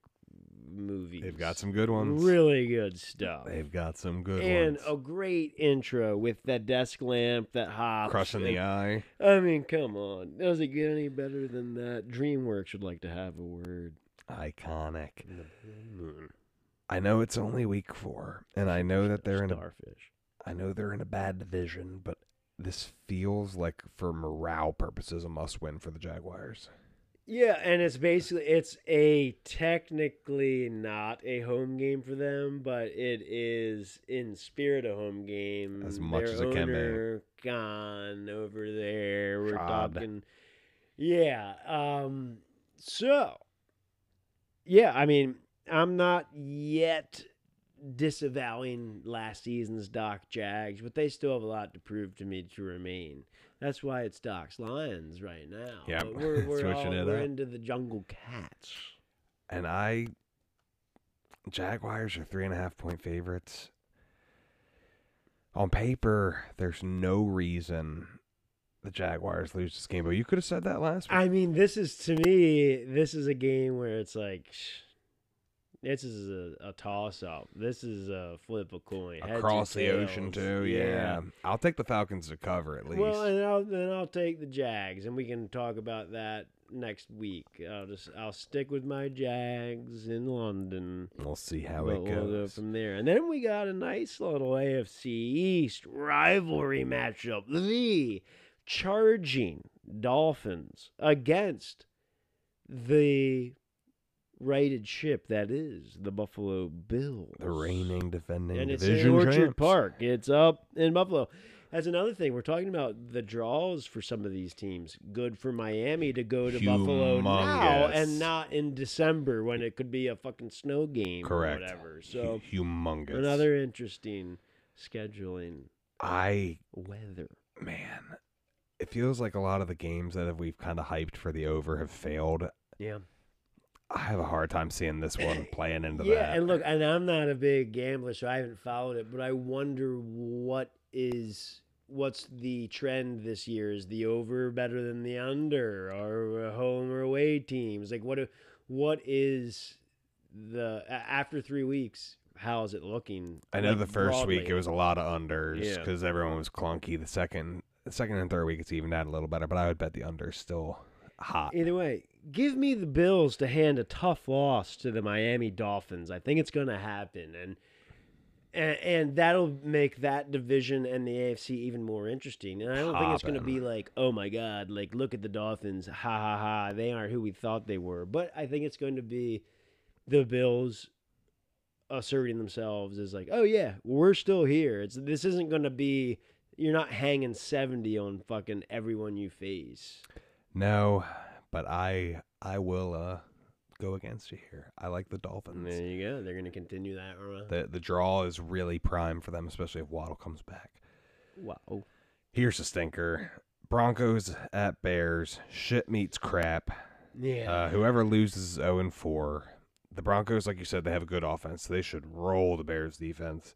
movies. They've got some good ones. really good stuff, They've got some good and ones. a great intro with that desk lamp that hops, Crushing and- the eye. I mean, come on, does it get any better than that? DreamWorks would like to have a word. Iconic. I know it's only week four, and I know that they're in a starfish. I know they're in a bad division, but this feels like for morale purposes a must win for the Jaguars. Yeah, and it's basically it's a technically not a home game for them, but it is in spirit a home game. As much Their as it can be. Gone over there. We're Shad. talking. Yeah. Um. So. Yeah, I mean, I'm not yet disavowing last season's Doc Jags, but they still have a lot to prove to me to remain. That's why it's Doc's Lions right now. Yeah, we're, we're, switching all, we're into the Jungle Cats. And I Jaguars are three and a half point favorites. On paper, there's no reason the Jaguars lose this game, but you could have said that last week. I mean, this is to me, this is a game where it's like, sh- this is a, a toss up. This is a flip of a coin heads Across the ocean too, yeah. I'll take the Falcons to cover at least. Well, and I'll, then I'll take the Jags, and we can talk about that next week. I'll just I'll stick with my Jags in London. we'll see how but it we'll go goes. from there. And then we got a nice little AFC East rivalry matchup. The charging Dolphins against the rated ship that is the Buffalo Bills. the reigning defending and it's division in Orchard champs. Park. It's up in Buffalo. That's another thing. We're talking about the draws for some of these teams. Good for Miami to go to Buffalo now and not in December when it could be a fucking snow game Correct. or whatever. So humongous. another interesting scheduling I weather. man, it feels like a lot of the games that we've kind of hyped for the over have failed. Yeah. I have a hard time seeing this one playing into Yeah, that. and look, and I'm not a big gambler, so I haven't followed it, but I wonder what is what's the trend this year? Is the over better than the under, or home or away teams? Like, what? What is the after three weeks? How is it looking? I know like, the first week it was a lot of unders Yeah. because everyone was clunky. The second, the second and third week it's evened out a little better, but I would bet the under still hot. Either way, give me the Bills to hand a tough loss to the Miami Dolphins. I think it's going to happen. And and, and that'll make that division and the AFC even more interesting. And I don't think it's going to be like, oh my god, like look at the Dolphins, ha ha ha, they aren't who we thought they were. But I think it's going to be the Bills asserting themselves as like, oh yeah, we're still here. It's this isn't going to be. You're not hanging seventy on fucking everyone you face. No, but I I will uh go against you here. I like the Dolphins. There you go. They're going to continue that run. The the draw is really prime for them, especially if Waddle comes back. Wow. Here's a stinker. Broncos at Bears. Shit meets crap. Yeah. Uh, whoever loses 0 and 4. The Broncos, like you said, they have a good offense. So they should roll the Bears defense.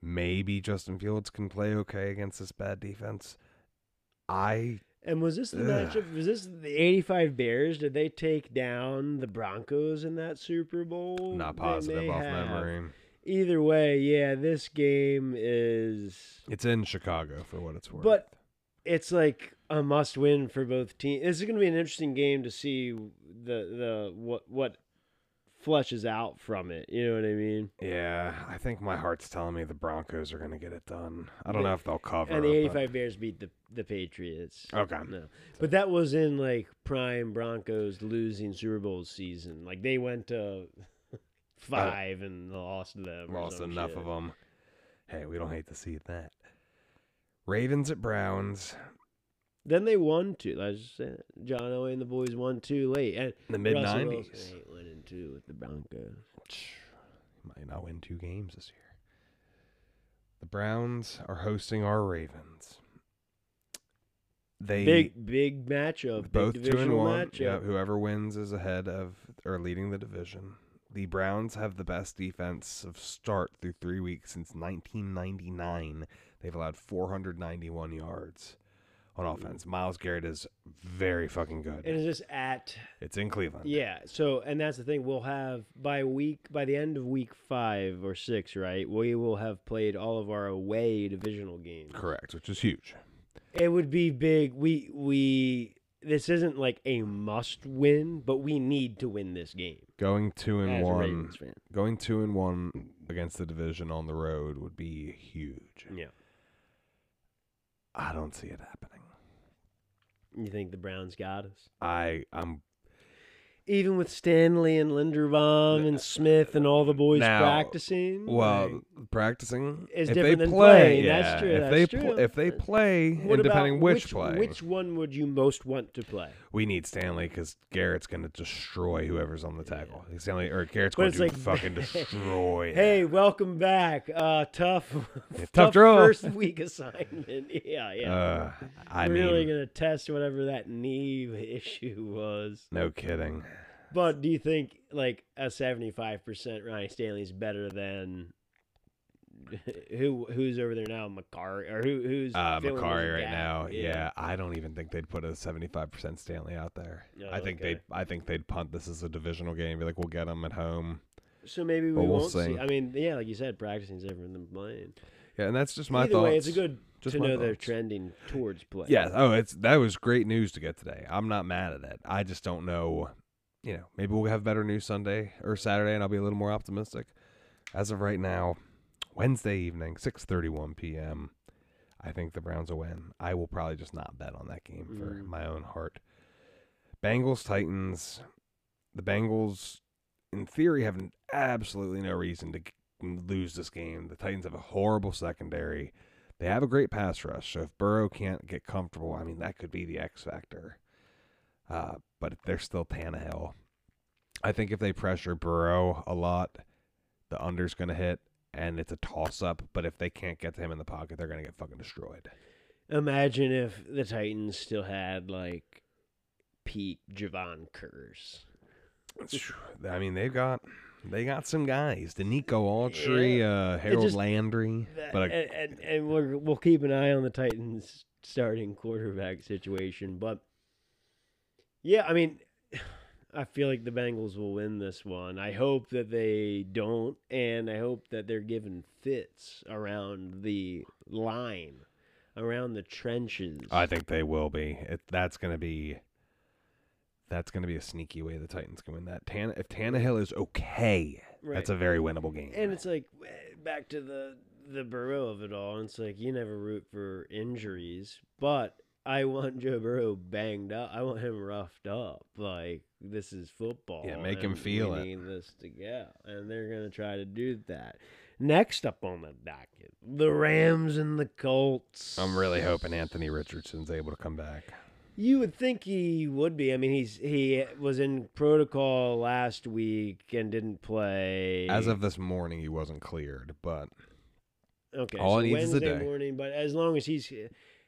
Maybe Justin Fields can play okay against this bad defense. I And was this the Ugh. matchup? Was this the 85 Bears? Did they take down the Broncos in that Super Bowl? not positive off have. memory. Either way, yeah, this game is. It's in Chicago for what it's worth. But it's like a must win for both teams. This is going to be an interesting game to see the the what what flushes out from it. You know what I mean? yeah, I think my heart's telling me the Broncos are going to get it done. I don't know if they'll cover. And the but- 85 Bears beat the the Patriots. Okay. No, but that was in like prime Broncos losing Super Bowl season. Like they went to uh, five and lost them. Lost enough shit. of them. Hey, we don't hate to see that. Ravens at Browns. Then they won two. I just said John Elway and the boys won two late. And The mid nineties, winning two with the Broncos. Might not win two games this year. The Browns are hosting our Ravens. They big big matchup. both big two and one. Matchup. Yeah, whoever wins is ahead of or leading the division. The Browns have the best defensive start through three weeks since 1999. They've allowed 491 yards on offense. Myles Garrett is very fucking good. And is this at? It's in Cleveland. Yeah. So, and that's the thing. We'll have by week by the end of week five or six, right? We will have played all of our away divisional games. Correct, which is huge. It would be big. We we this isn't like a must win, but we need to win this game. Going two and as a one, Ravens fan. going two and one against the division on the road would be huge. Yeah. I don't see it happening. You think the Browns got us? I I'm Even with Stanley and Linderbaum and Smith and all the boys Now, practicing? well like, practicing Is if different they than play. playing. Yeah, That's true, If that's they true. pl- if they play, what and depending which, which play, which one would you most want to play? we need Stanley because Garrett's gonna destroy whoever's on the tackle. Stanley or Garrett's going to like- fucking destroy. Hey, welcome back. Uh, tough, tough draw. first week assignment. Yeah, yeah. Uh, I We're really gonna test whatever that knee issue was. no kidding. But do you think like a seventy-five percent Ronnie Stanley's better than who? Who's over there now? Mekari or who? Who's Uh, Mekari right gaps? now, yeah. I don't even think they'd put a seventy-five percent Stanley out there. Oh, I think okay. they'd, I think they'd punt this as a divisional game. Be like, we'll get them at home. So maybe we we'll won't see. see. I mean, yeah, like you said, practicing's different than playing. Yeah, and that's just my Either thoughts. way, it's a good Just to know they're trending towards play. Yeah. Oh, it's that was great news to get today. I'm not mad at it. I just don't know. You know, maybe we'll have better news Sunday or Saturday, and I'll be a little more optimistic. As of right now, Wednesday evening, 6:31 p.m. I think the Browns will win. I will probably just not bet on that game for Mm. my own heart. Bengals Titans. The Bengals, in theory, have absolutely no reason to lose this game. The Titans have a horrible secondary. They have a great pass rush, so if Burrow can't get comfortable, I mean that could be the X factor. Uh, but they're still Tannehill. I think if they pressure Burrow a lot, the under's going to hit, and it's a toss up. But if they can't get to him in the pocket, they're going to get fucking destroyed. Imagine if the Titans still had like peak Jevon Kearse. I mean, they've got they got some guys. Denico Autry, uh, Harold just- Landry, but uh, and, and, and we'll keep an eye on the Titans starting quarterback situation. But yeah, I mean, I feel like the Bengals will win this one. I hope that they don't, and I hope that they're given fits around the line, around the trenches. I think they will be. It, that's going to be that's going to be a sneaky way the Titans can win that. Tan, if Tannehill is okay, that's a very winnable game. And it's like eh, back to the the Burrow of it all. And it's like you never root for injuries, but I want Joe Burrow banged up. I want him roughed up. Like this is football. Yeah, make him feel we it. Need this to go, and they're gonna try to do that. Next up on the docket, the Rams and the Colts. I'm really hoping Anthony Richardson's able to come back. You would think he would be. I mean, he's he was in protocol last week and didn't play. As of this morning, he wasn't cleared, but okay, all so he needs is a Wednesday day. morning. But as long as he's,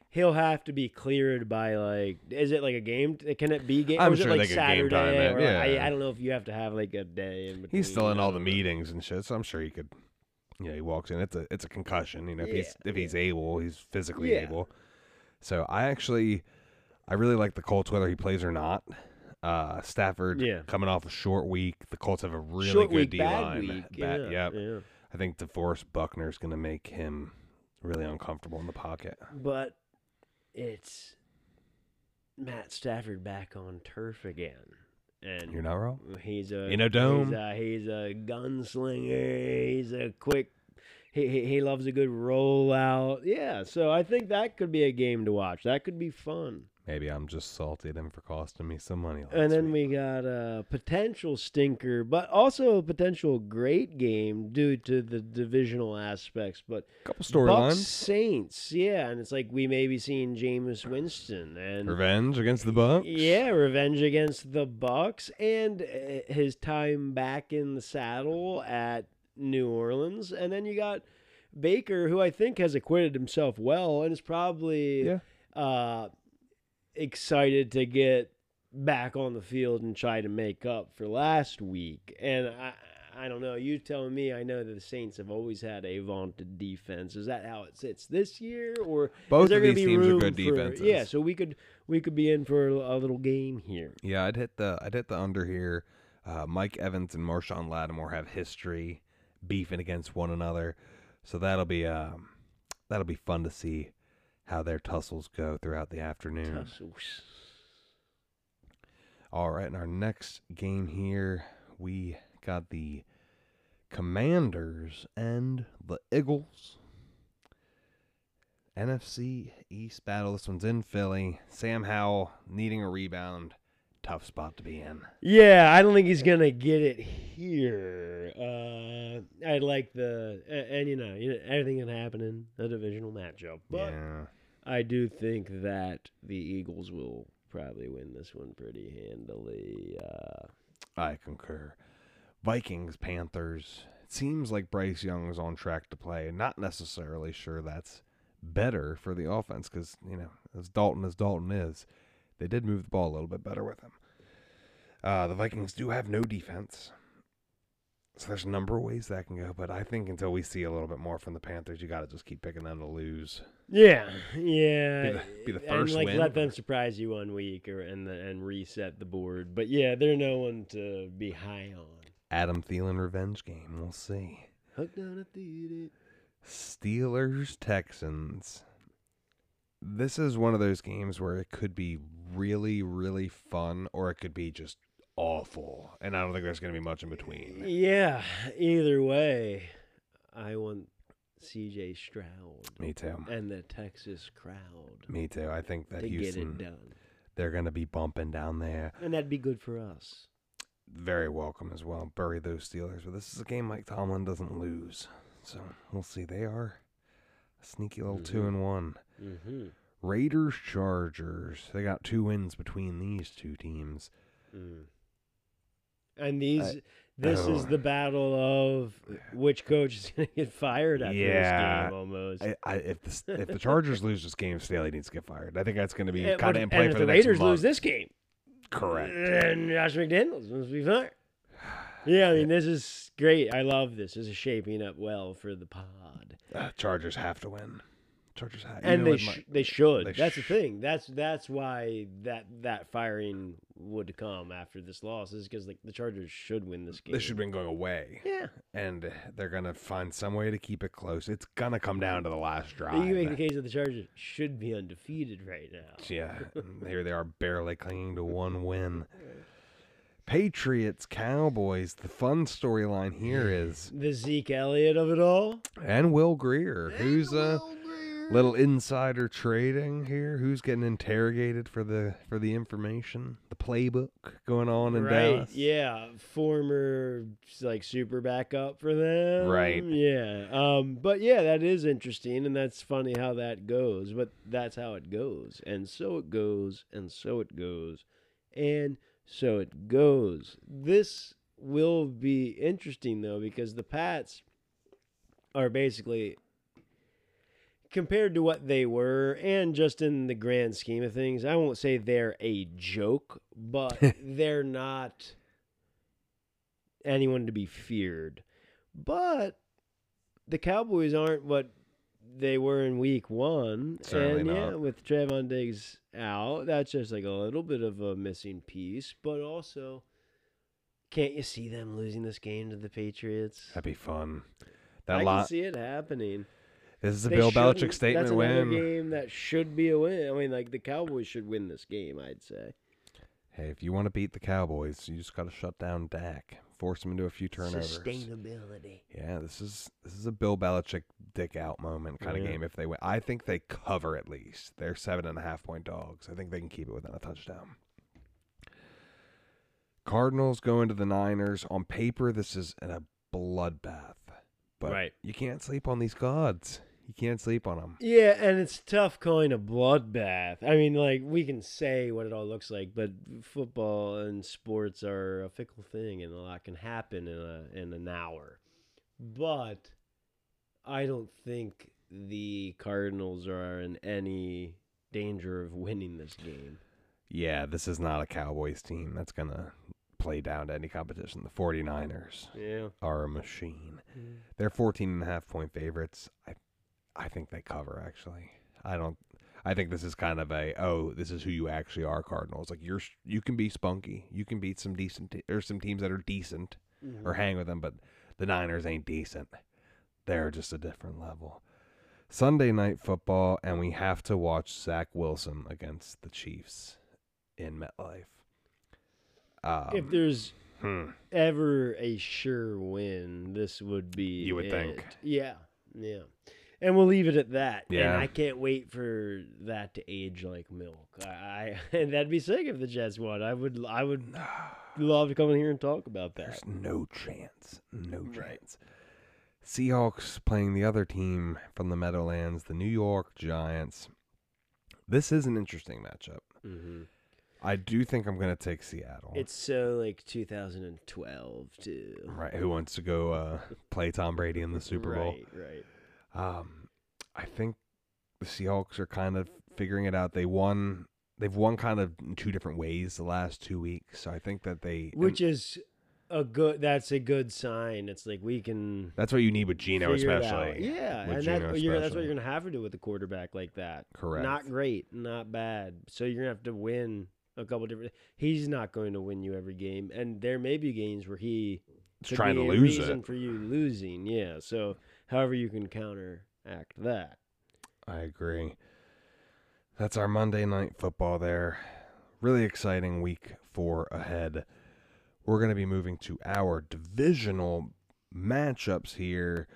he'll have to be cleared by like. Is it like a game? Can it be game? I'm or is sure it they like could Saturday? game time it, or yeah. I, I don't know if you have to have like a day in between. he's still in all the meetings and shit. So I'm sure he could. Yeah, he walks in. It's a it's a concussion. You know, if he's if he's able, he's physically Yeah. able. So I actually, I really like the Colts whether he plays or not. Uh, Stafford Yeah. coming off a short week. The Colts have a really Short good week, D bad line. week. Yeah, yep. yeah. I think DeForest Buckner is going to make him really uncomfortable in the pocket. But it's Matt Stafford back on turf again, and You're not wrong. He's a In a dome. He's a, he's a gunslinger. He's a quick. He, he he loves a good rollout. Yeah, so I think that could be a game to watch. That could be fun. Maybe I'm just salty at him for costing me some money. And then week. we got a potential stinker, but also a potential great game due to the divisional aspects. But couple storylines. Saints, yeah, and it's like we may be seeing Jameis Winston and Revenge against the Bucks. Yeah, revenge against the Bucks and uh, his time back in the saddle at New Orleans, and then you got Baker, who I think has acquitted himself well and is probably Yeah. uh, excited to get back on the field and try to make up for last week. And I, I don't know. You telling me? I know that the Saints have always had a vaunted defense. Is that how it sits this year, or Both is there of these be teams are good for- defenses. Yeah, so we could we could be in for a little game here. Yeah, I'd hit the I'd hit the under here. Uh, Mike Evans and Marshon Lattimore have history beefing against one another, so that'll be um, that'll be fun to see how their tussles go throughout the afternoon. Tussles. All right, in our next game here, we got the Commanders and the Eagles. NFC East battle. This one's in Philly. Sam Howell needing a rebound. Tough spot to be in. Yeah, I don't think he's gonna get it here. Uh, I like the and you know, you know everything can happen in a divisional matchup, but yeah. I do think that the Eagles will probably win this one pretty handily. Uh, I concur. Vikings, Panthers. It seems like Bryce Young is on track to play. Not necessarily sure that's better for the offense because, you know, as Dalton as Dalton is, they did move the ball a little bit better with him. Uh, the Vikings do have no defense. So there's a number of ways that can go, but I think until we see a little bit more from the Panthers, you got to just keep picking them to lose. yeah, yeah, Be the- be the and first like win. let them surprise you one week or and the, and reset the board. But yeah, they're no one to be high on. Adam Thielen revenge game. We'll see. Hooked on a. Steelers Texans. This is one of those games where it could be really, really fun, or it could be just awful. And I don't think there's going to be much in between. Yeah, either way, I want CJ Stroud Me too. and the Texas crowd Me too. I think that to get Houston, it done. they're going to be bumping down there. And that'd be good for us. Very welcome as well. Bury those Steelers. But this is a game Mike Tomlin doesn't lose. So we'll see. They are a sneaky little two Mhm. and one. Mm-hmm. Raiders Chargers. They got two wins between these two teams. Mm. And these, this is oh. the battle of which coach is going to get fired after Yeah. this game, almost. I, I, if the if the Chargers lose this game, Staley needs to get fired. I think that's going to be kind of in play and for if the, the next Raiders month. lose this game, Correct. and Josh McDaniels must be fired. Yeah, I mean, this is great. I love this. This is shaping up well for the pod. Uh, Chargers have to win. Chargers have, and they sh- my- they should. they that's the thing. That's that's why that that firing would come after this loss is because like the Chargers should win this game. they should have been going away, Yeah, and they're going to find some way to keep it close. It's going to come down to the last drive. you can make the case that the Chargers should be undefeated right now. Yeah, here they are barely clinging to one win. Patriots, Cowboys. The fun storyline here is, The Zeke Elliott of it all. and Will Grier, who's a little insider trading here. Who's getting interrogated for the for the information, the playbook going on in right. Dallas. Yeah. Former like super backup for them. Right. Yeah. Um. But yeah, that is interesting, and that's funny how that goes. But that's how it goes, and so it goes, and so it goes, and so it goes. This will be interesting though because the Pats are basically compared to what they were and just in the grand scheme of things i won't say they're a joke but they're not anyone to be feared but the cowboys aren't what they were in week one Certainly and yeah not. with Trevon Diggs out that's just like a little bit of a missing piece but also can't you see them losing this game to the patriots That'd be fun. That I lot. can see it happening This is a they Bill shouldn't- Belichick statement That's win. game that should be a win. I mean, like the Cowboys should win this game. I'd say Hey, if you want to beat the Cowboys, you just got to shut down Dak, force him into a few turnovers. sustainability. Yeah, this is this is a Bill Belichick dick out moment kind of game. If they win, I think they cover at least. They're seven and a half point dogs. I think they can keep it within a touchdown. Cardinals go into the Niners. On paper, this is a bloodbath, but Right. you can't sleep on these gods. You can't sleep on them. Yeah, and it's tough calling a bloodbath. I mean, like we can say what it all looks like, but football and sports are a fickle thing, and a lot can happen in a in an hour. But I don't think the Cardinals are in any danger of winning this game. Yeah, this is not a Cowboys team that's going to play down to any competition. The 49ers Yeah. are a machine. Mm. They're 14 and a half point favorites. I I think they cover actually. I don't I think this is kind of a oh, this is who you actually are Cardinals. Like you're you can be spunky. You can beat some decent te- or some teams that are decent or hang with them, but the Niners ain't decent. They're just a different level. Sunday night football and we have to watch Zach Wilson against the Chiefs in MetLife. Um, if there's hmm. ever a sure win, this would be. You would think. Yeah, yeah. And we'll leave it at that. Yeah. And I can't wait for that to age like milk. I, I and that'd be sick if the Jets won. I would. I would love to come in here and talk about that. There's no chance. No Right. chance. Seahawks playing the other team from the Meadowlands, the New York Giants. This is an interesting matchup. hmm I do think I'm going to take Seattle. It's so like 2012 too. right. Who wants to go uh, play Tom Brady in the Super Bowl? Right. Right. Um, I think the Seahawks are kind of figuring it out. They won. They've won kind of in two different ways the last two weeks. So I think that they. and Which is a good. That's a good sign. It's like we can. that's what you need with Geno, especially. Yeah, With and Geno that, you're, that's what you're gonna have to do with a quarterback like that. Correct. Not great, not bad. So you're gonna have to win a couple different. He's not going to win you every game, and there may be games where he trying to lose reason it. for you losing. Yeah. So however you can counteract that. I agree. That's our Monday night football there. Really exciting week four ahead. We're going to be moving to our divisional matchups here.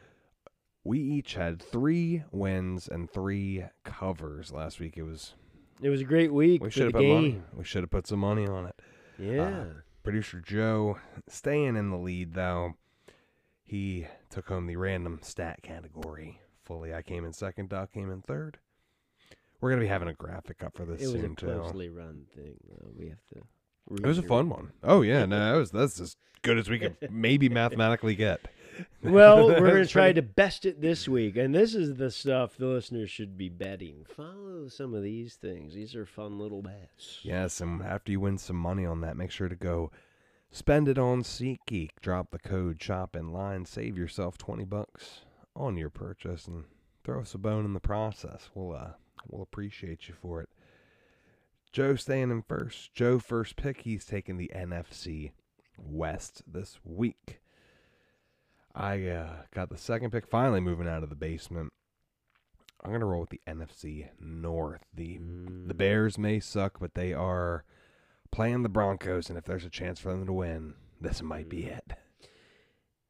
We each had three wins and three covers last week. It was It was a great week we should have put game. money. We should have put some money on it. Uh, yeah. Producer Joe staying in the lead though. He took home the random stat category fully. I came in second. Doc came in third. We're gonna be having a graphic up for this it was a soon too. run thing. Though. We have to. It was a fun one. Oh yeah, no, that was that's as good as we could maybe mathematically get. Well, we're gonna try to best it this week. And this is the stuff the listeners should be betting. Follow some of these things. These are fun little bets. Yes, and after you win some money on that, make sure to go spend it on SeatGeek. Drop the code Chopping Line. Save yourself twenty bucks on your purchase, and throw us a bone in the process. We'll uh, we'll appreciate you for it. Joe staying in first. Joe first pick. He's taking the NFC West this week. I uh, got the second pick. Finally moving out of the basement. I'm gonna roll with the NFC North. The Mm. the Bears may suck, but they are playing the Broncos, and if there's a chance for them to win, this might be Mm. it.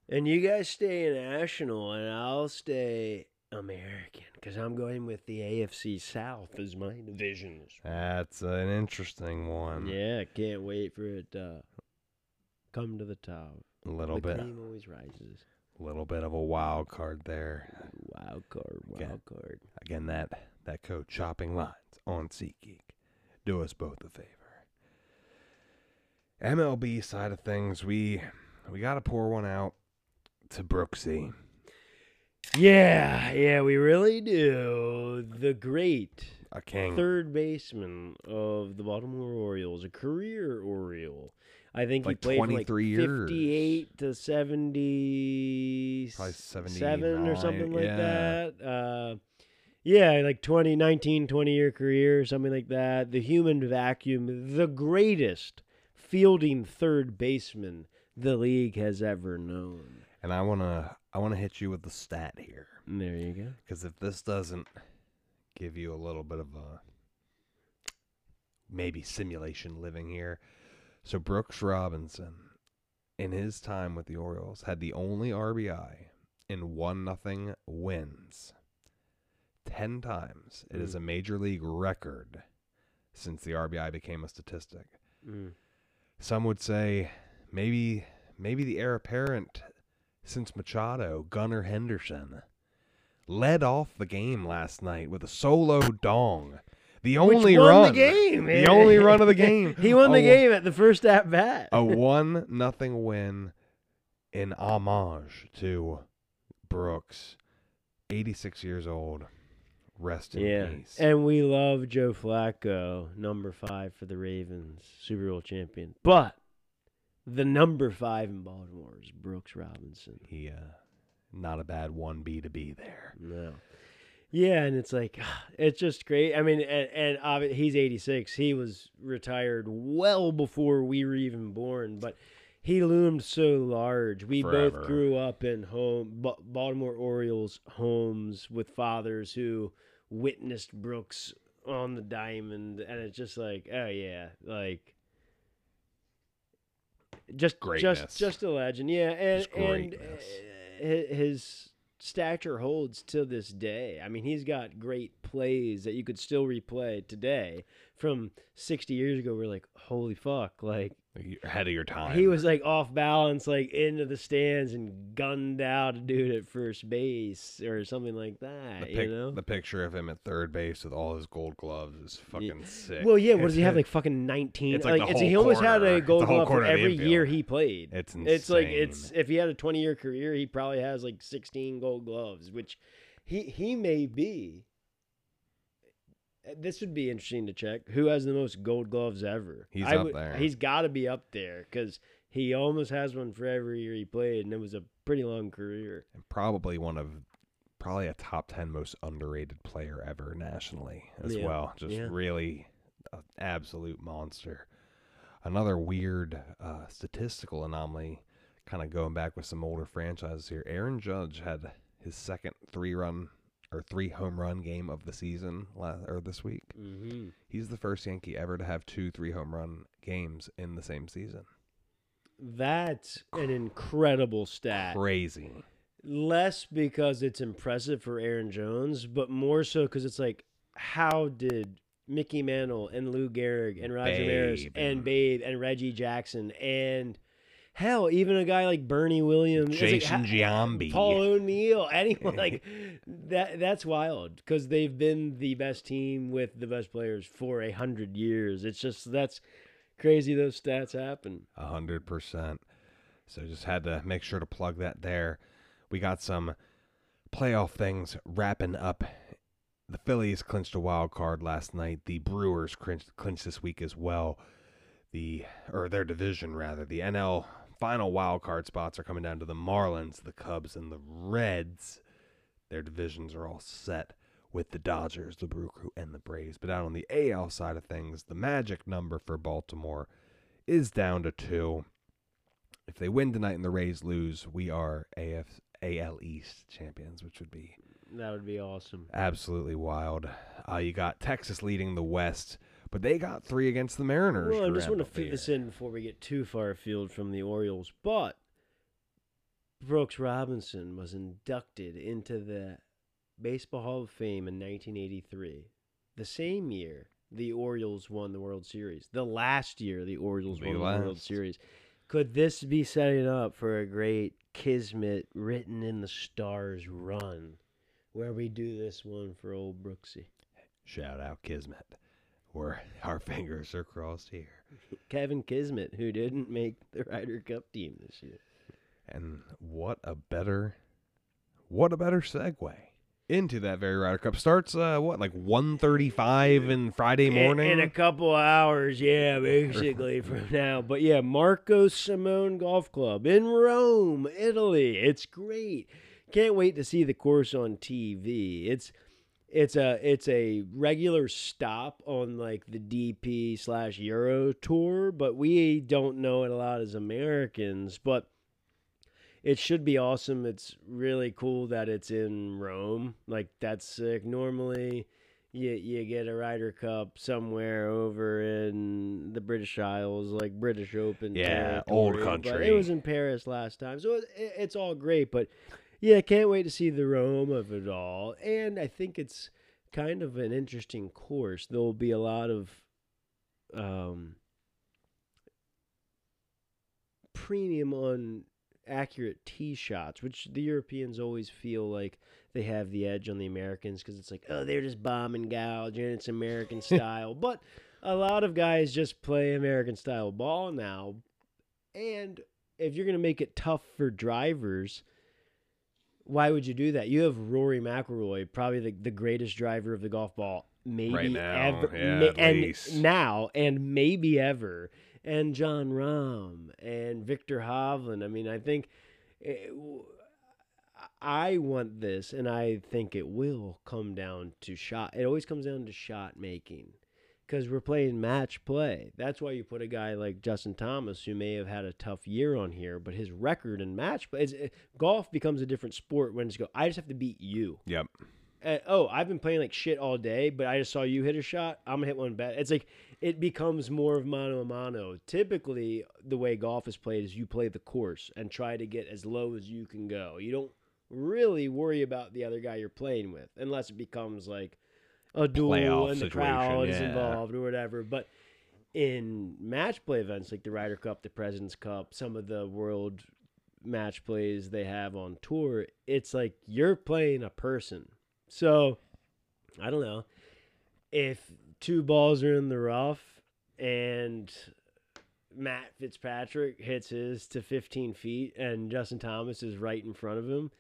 And you guys stay in national, and I'll stay American because I'm going with the AFC South as my division. That's an interesting one. Yeah, can't wait for it to come to the top. A little the bit, cream always rises. A little bit of a wild card there. Wild card, wild card. Again, that that code chopping lines on SeatGeek. Do us both a favor. MLB side of things, we we got to pour one out to Brooksy. Yeah, yeah, we really do. The great A king. third baseman of the Baltimore Orioles, a career Oriole. I think Like he played from 23 like years. 58 to 70 Probably seven or something like yeah. that. Uh, yeah, like 20, 19, 20 year career, something like that. The human vacuum, the greatest fielding third baseman the league has ever known. And I wanna I wanna hit you with the stat here, there you go. because if this doesn't give you a little bit of a maybe simulation living here, so Brooks Robinson, in his time with the Orioles, had the only RBI in one nothing wins. Ten times. It is Mm. a major league record since the RBI became a statistic. Mm. Some would say maybe maybe the heir apparent since Machado, Gunnar Henderson, led off the game last night with a solo dong. The only run the game. The eh? only run of the game. he won the game at the first at bat. A one nothing win in homage to Brooks, 86 years old. Rest in yeah, peace. and we love Joe Flacco, number five for the Ravens, Super Bowl champion. But the number five in Baltimore is Brooks Robinson. he uh not a bad 1B to be there. No. Yeah, and it's like it's just great. I mean, and, and he's 86. He was retired well before we were even born, but he loomed so large. We Forever. both grew up in home Baltimore Orioles homes with fathers who witnessed Brooks on the diamond, and it's just like, oh yeah, like just Greatness. just just a legend. Yeah, and and uh, hi- his stature holds to this day. I mean, he's got great plays that you could still replay today from 60 years ago. We're like, holy fuck, like You're ahead of your time. he was like off balance, like into the stands and gunned out a dude at first base or something like that. the, you know? the picture of him at third base with all his gold gloves is fucking sick. well, yeah. What does he have? Like fucking 19. It's like the it's, he almost had a gold glove for corner every year he played. it's insane. It's like it's if he had a 20 year career, he probably has like 16 gold gloves, which he he may be. This would be interesting to check. Who has the most gold gloves ever? He's I up would- there. He's got to be up there because he almost has one for every year he played, and it was a pretty long career. and probably one of probably a top 10 most underrated player ever nationally as Yeah, well just yeah. really an absolute monster another weird uh, statistical anomaly kind of going back with some older franchises here aaron judge had his second three run or three home run game of the season last, or this week Mm-hmm. he's the first yankee ever to have two three home run games in the same season That's an incredible stat. crazy less because it's impressive for Aaron Judge, but more so because it's like, how did Mickey Mantle and Lou Gehrig and Roger Maris and Babe and Reggie Jackson and hell, even a guy like Bernie Williams, it's like, Jason Giambi. Paul O'Neill, anyone like that. That's wild because they've been the best team with the best players for a hundred years. It's just that's crazy. Those stats happen. A hundred percent. So just had to make sure to plug that there. We got some playoff things wrapping up. The Phillies clinched a wild card last night. The Brewers clinched, clinched this week as well. The or their division rather. The NL final wild card spots are coming down to the Marlins, the Cubs, and the Reds. Their divisions are all set with the Dodgers, the Brew Crew, and the Braves. But out on the AL side of things, the magic number for Baltimore is down to two. If they win tonight and the Rays lose, we are AF, AL East champions, which would be That would be awesome. absolutely wild. Uh, you got Texas leading the West, but they got three against the Mariners. Well, I just want to fit this in before we get too far afield from the Orioles. But Brooks Robinson was inducted into the Baseball Hall of Fame in 1983, the same year the Orioles won the World Series. The last year the Orioles won the World. Series. Could this be setting up for a great kismet written in the stars run, where we do this one for old Brooksy? Shout out Kismet. Where our fingers are crossed here. Kevin Kisner, who didn't make the Ryder Cup team this year. And what a better, what a better segue into that very Ryder Cup. Starts uh what like 1.35 in Friday In- morning. In, a couple hours, yeah, basically from now. But yeah, Marco Simone Golf Club in Rome, Italy. It's great. Can't wait to see the course on TV. It's it's a it's a regular stop on like the DP slash Euro tour, but we don't know it a lot as Americans. But it should be awesome. It's really cool that it's in Rome. Like that's sick. Normally, you you get a Ryder Cup somewhere over in the British Isles, like British Open. Yeah, old territory, But country. it was in Paris last time, so it- it's all great. But yeah, can't wait to see the Rome of it all. And I think it's kind of an interesting course. There will be a lot of um, premium on accurate tee shots, which the Europeans always feel like they have the edge on the Americans because it's like, oh, they're just bomb and gouge and it's American style. But a lot of guys just play American style ball now. And if you're going to make it tough for drivers, why would you do that? You have Rory McIlroy, probably the, the greatest driver of the golf ball, maybe Right now, ever, yeah, ma- and least. now, and maybe ever, and Jon Rahm and Viktor Hovland. I mean, I think eh, w- I want this, and I think it will come down to shot. It always comes down to shot making. Because we're playing match play. That's why you put a guy like Justin Thomas, who may have had a tough year on here, but his record in match play, is, eh, golf becomes a different sport when it's go. I just have to beat you. Yep. Uh, oh, I've been playing like shit all day, but I just saw you hit a shot. I'm gonna hit one bad. It's like it becomes more of mano a mano. Typically, the way golf is played is you play the course and try to get as low as you can go. You don't really worry about the other guy you're playing with, unless it becomes like a duel and the crowd is yeah. involved or whatever. But in match play events like the Ryder Cup, the President's Cup, some of the world match plays they have on tour, it's like you're playing a person. So, I don't know. If two balls are in the rough and Matt Fitzpatrick hits his to 15 feet and Justin Thomas is right in front of him,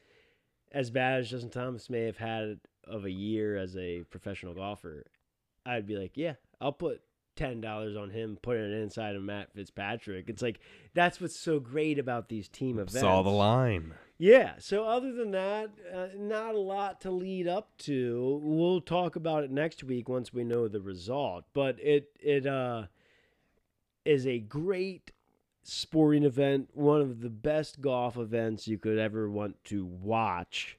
as bad as Justin Thomas may have had of a year as a professional golfer, I'd be like, yeah, I'll put ten dollars on him putting it inside of Matt Fitzpatrick. It's like that's what's so great about these team events. Saw the line. Yeah. So other than that, uh, not a lot to lead up to. We'll talk about it next week once we know the result. But it it uh is a great sporting event, one of the best golf events you could ever want to watch.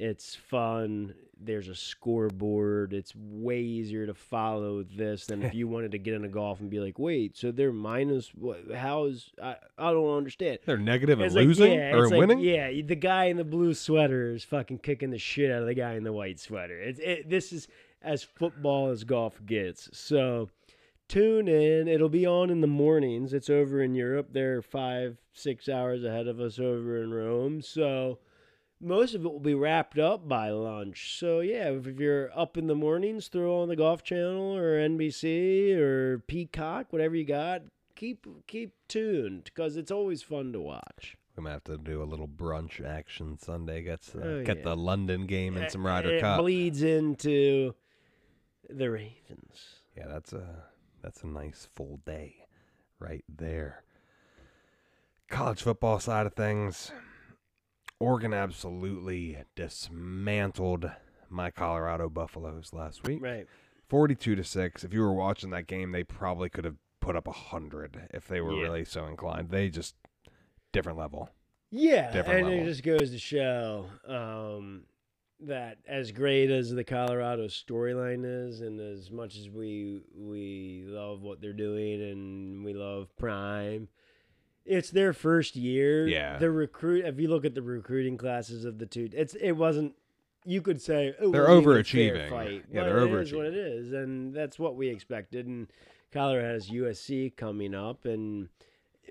It's fun. There's a scoreboard. It's way easier to follow this than if you wanted to get into golf and be like, "Wait, so they're minus what? How is I? I don't understand." They're negative and like, losing yeah, or it's like, winning. yeah, the guy in the blue sweater is fucking kicking the shit out of the guy in the white sweater. It's it, this is as football as golf gets. So tune in. It'll be on in the mornings. It's over in Europe. They're five, six hours ahead of us over in Rome. So most of it will be wrapped up by lunch. So yeah, if you're up in the mornings, throw on the Golf Channel or NBC or Peacock, whatever you got. Keep keep tuned because it's always fun to watch. We're gonna have to do a little brunch action Sunday. Get uh, Oh, get yeah. the London game and some Ryder Cup. it Cup. bleeds into the Ravens. Yeah, that's a that's a nice full day right there. College football side of things, Oregon absolutely dismantled my Colorado Buffaloes last week. Right. 42 to 6. If you were watching that game, they probably could have put up a 100 if they were Yeah. really so inclined. They just different level. Yeah, Different and it just goes to show um, that as great as the Colorado storyline is, and as much as we we love what they're doing and we love Prime, it's their first year. Yeah. the recruit. If you look at the recruiting classes of the two, it's it wasn't. You could say They're well, it fair overachieving. Fight, Yeah, they're it is what it is, and that's what we expected. And Colorado has USC coming up, and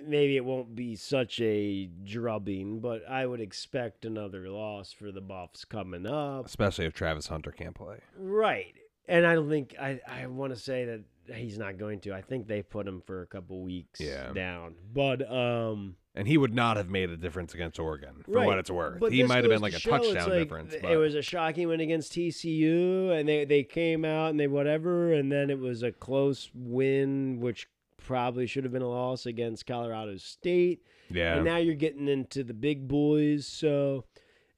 maybe it won't be such a drubbing, but I would expect another loss for the Buffs coming up. especially if Travis Hunter can't play. Right. And I don't think I, I want to say that he's not going to. I think they put him for a couple weeks Yeah. down. But um And he would not have made a difference against Oregon for right. what it's worth. But he might have been like a show touchdown like difference. But It was a shocking win against TCU and they, they came out and they whatever and then it was a close win which probably should have been a loss against Colorado State. yeah, And now you're getting into the big boys. So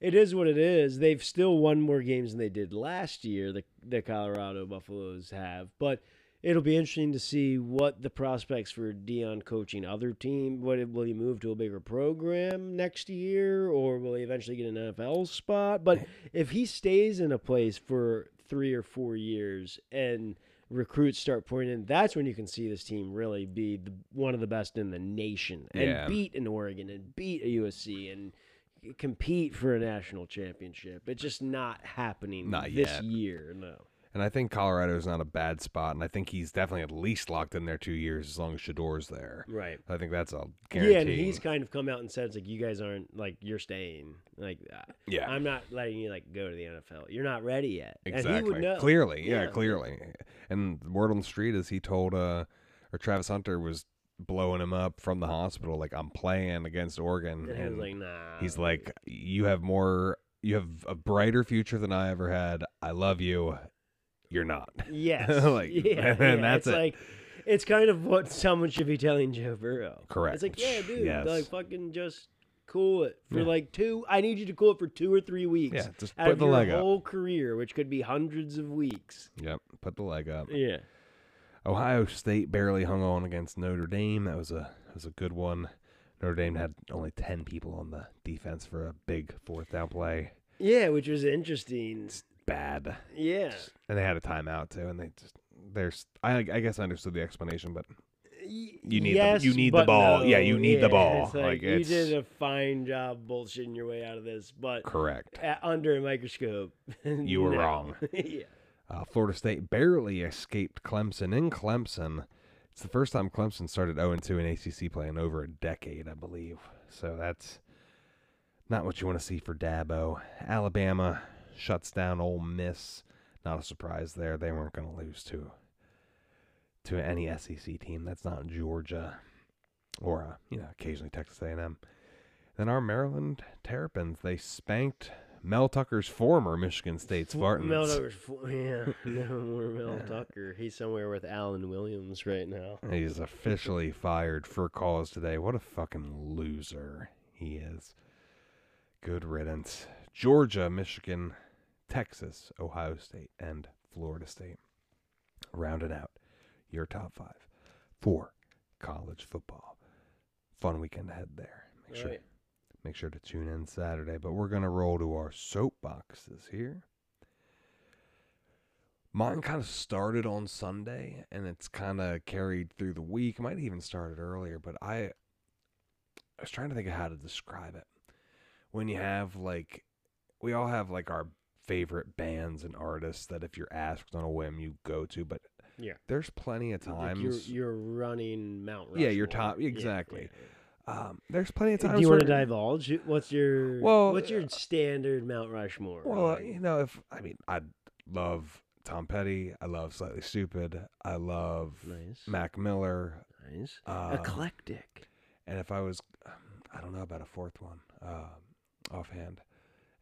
it is what it is. They've still won more games than they did last year, the, the Colorado Buffaloes have. But it'll be interesting to see what the prospects for Deion coaching other team. What will he move to a bigger program next year, or will he eventually get an NFL spot? But if he stays in a place for three or four years and recruits start pouring in, that's when you can see this team really be the, one of the best in the nation and Yeah. beat an Oregon and beat a USC and compete for a national championship. It's just not happening Not this yet. year. No. And I think Colorado is not a bad spot, and I think he's definitely at least locked in there two years as long as Shedeur's there. Right. I think that's a guarantee. Yeah, and he's kind of come out and said it's like you guys aren't like you're staying. Like uh, yeah, I'm not letting you like go to the NFL. You're not ready yet. exactly. And he would know. Clearly, yeah, Yeah. clearly. And the word on the street is he told uh, or Travis Hunter was blowing him up from the hospital like I'm playing against Oregon, And and like, nah. he's like, you have more, you have a brighter future than I ever had. I love you. You're not. yes, like, yeah, and yeah. that's it's it. like it's kind of what someone should be telling Joe Burrow. Correct. It's like, yeah, dude, Yes. like fucking just cool it for Yeah. like two. I need you to cool it for two or three weeks. Yeah, just out put the leg up. whole career, which could be hundreds of weeks. Yep, put the leg up. Yeah. Ohio State barely hung on against Notre Dame. That was a that was a good one. Notre Dame had only ten people on the defense for a big fourth down play. Yeah, which was interesting. Bad, Yeah. and they had a timeout too. And they just there's I I guess I understood the explanation, but You need the- you need the ball. no. Yeah, you need the ball. Like, Like, you did a fine job bullshitting your way out of this, but correct. under a microscope, You were no. wrong. yeah. Uh, Florida State barely escaped Clemson. In Clemson, it's the first time Clemson started 0 2 in ACC play in over a decade, I believe. So that's not what you want to see for Dabo. Alabama shuts down Ole Miss. Not a surprise there. They weren't going to lose to to any SEC team. That's not Georgia or uh, you know occasionally Texas A&M. Then our Maryland Terrapins they spanked Mel Tucker's former Michigan State Spartans. Mel Tucker's, yeah, no more Mel Tucker. He's somewhere with Alan Williams right now. He's officially fired for cause today. What a fucking loser he is. Good riddance. Georgia, Michigan, Texas, Ohio State, and Florida State. Rounded out your top five for college football. Fun weekend ahead there. Make sure, make sure to tune in Saturday. But we're gonna roll to our soapboxes here. Mine kind of started on Sunday and it's kind of carried through the week. Might have even started earlier, but I I was trying to think of how to describe it. When you have like we all have like our favorite bands and artists that if you're asked on a whim you go to, but Yeah. there's plenty of Like times you're, you're running Mount Rushmore. Yeah, you're top- Yeah, exactly. yeah, um there's plenty of yeah. times Do you want to divulge? What's your Well, What's your uh, standard Mount Rushmore? Well, Like, you know, if I mean, I love Tom Petty. I love Slightly Stoopid. I love nice, Mac Miller. nice, Uh, eclectic. And if I was, um, I don't know about a fourth one uh, offhand.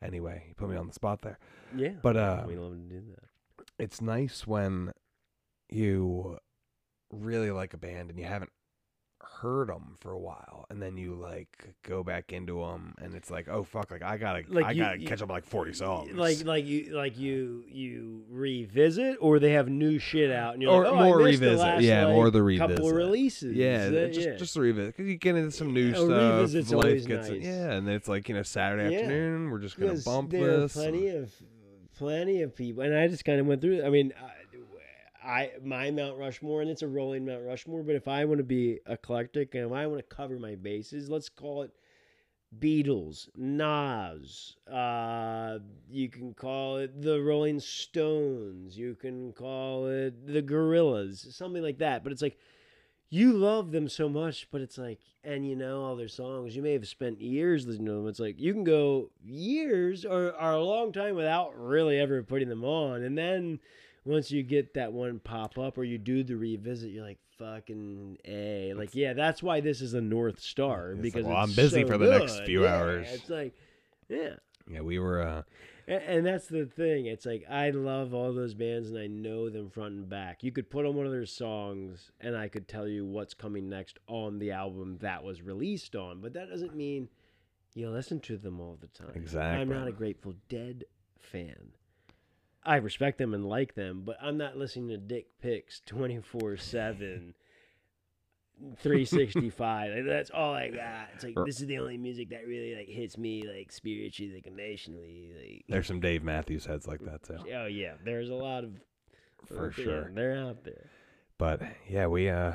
Anyway, you put me on the spot there. Yeah, But uh, we love to do that. it's nice when you really like a band and you haven't heard them for a while, and then you like go back into them, and it's like, oh fuck, like I gotta, Like I you- gotta you- catch up like forty songs. Like like you like you you revisit or they have new shit out and you're Or like, oh, more I missed the revisit. last, Yeah, like, more the couple revisit. releases. Yeah, Uh, just yeah. just revisit because you get into some new A stuff. revisit's life always gets nice. yeah, and it's like you know Saturday Yeah. afternoon. We're just gonna bump there this. are plenty of plenty of people, and I just kind of went through. I mean, I, I my Mount Rushmore, and it's a rolling Mount Rushmore. But if I want to be eclectic and if I want to cover my bases, let's call it Beatles, Nas. Uh, you can call it the Rolling Stones. You can call it the Gorillaz, something like that. But it's like you love them so much, but it's like, and you know all their songs. You may have spent years listening to them. It's like you can go years or, or a long time without really ever putting them on, and then once you get that one pop up or you do the revisit, you're like fucking a. Like yeah, that's why this is a North Star It's because like, well, it's I'm busy so for the next few Yeah, hours. It's like yeah. Yeah, we were. Uh, And, and that's the thing. It's like I love all those bands and I know them front and back. You could put on one of their songs and I could tell you what's coming next on the album that was released on, but that doesn't mean you listen to them all the time. Exactly. I'm not a Grateful Dead fan. I respect them and like them, but I'm not listening to Dick's Picks 24 7. 365 like that's all i got it's like this is the only music that really like hits me like spiritually like emotionally like there's some Dave Matthews heads like that too, Oh yeah, there's a lot of for sure. They're out there. But yeah, we uh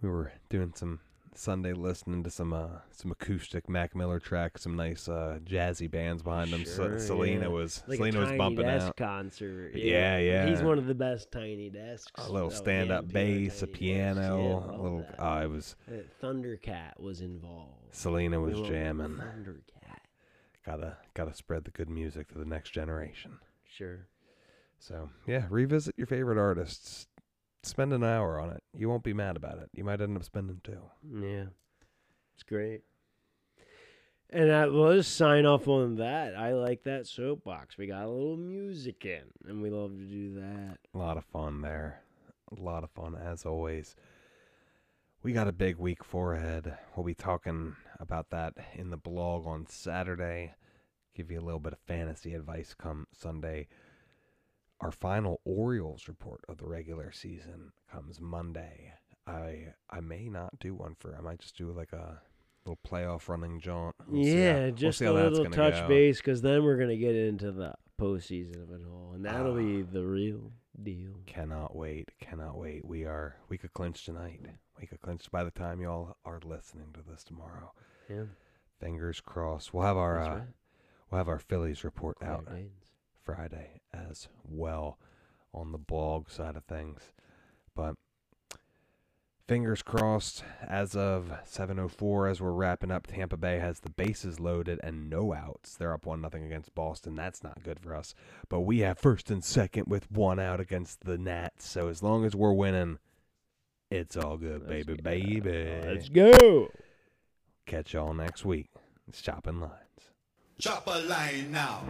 we were doing some Sunday listening to some uh some acoustic Mac Miller tracks, some nice uh jazzy bands behind them. Sure, Se- Selena yeah. was Like Selena was bumping desk out concert. Yeah, yeah. He's one of the best tiny desks. a little Oh, stand yeah, up bass, a piano, yeah, a little. that. Uh, it was Uh, Thundercat was involved. Selena was jamming. Thundercat. Gotta gotta spread the good music to the next generation. Sure. So yeah, revisit your favorite artists. Spend an hour on it. You won't be mad about it. You might end up spending two. Yeah. It's great. And I, just sign off on that. I like that soapbox. We got a little music in, and we love to do that. A lot of fun there. A lot of fun as always. We got a big week forehead. We'll be talking about that in the blog on Saturday. Give you a little bit of fantasy advice come Sunday. Our final Orioles report of the regular season comes Monday. I I may not do one for I might just do like a little playoff running jaunt. We'll see how- yeah, we'll just a little touch go. base because then we're gonna get into the postseason of it all, and that'll be Ah. the real deal. Cannot wait. Cannot wait. We are we could clinch tonight. We could clinch by the time y'all are listening to this tomorrow. Yeah, Fingers crossed. We'll have our uh, right. we'll have our Phillies report Claire out Danes. Friday as well on the blog side of things. But fingers crossed as of 7:04 as we're wrapping up Tampa Bay has the bases loaded and no outs. They're up 1 nothing against Boston. That's not good for us. But we have first and second with one out against the Nats. So as long as we're winning it's all good, Let's baby, baby. Let's go. Catch y'all next week. It's chopping lines. Chop a line now.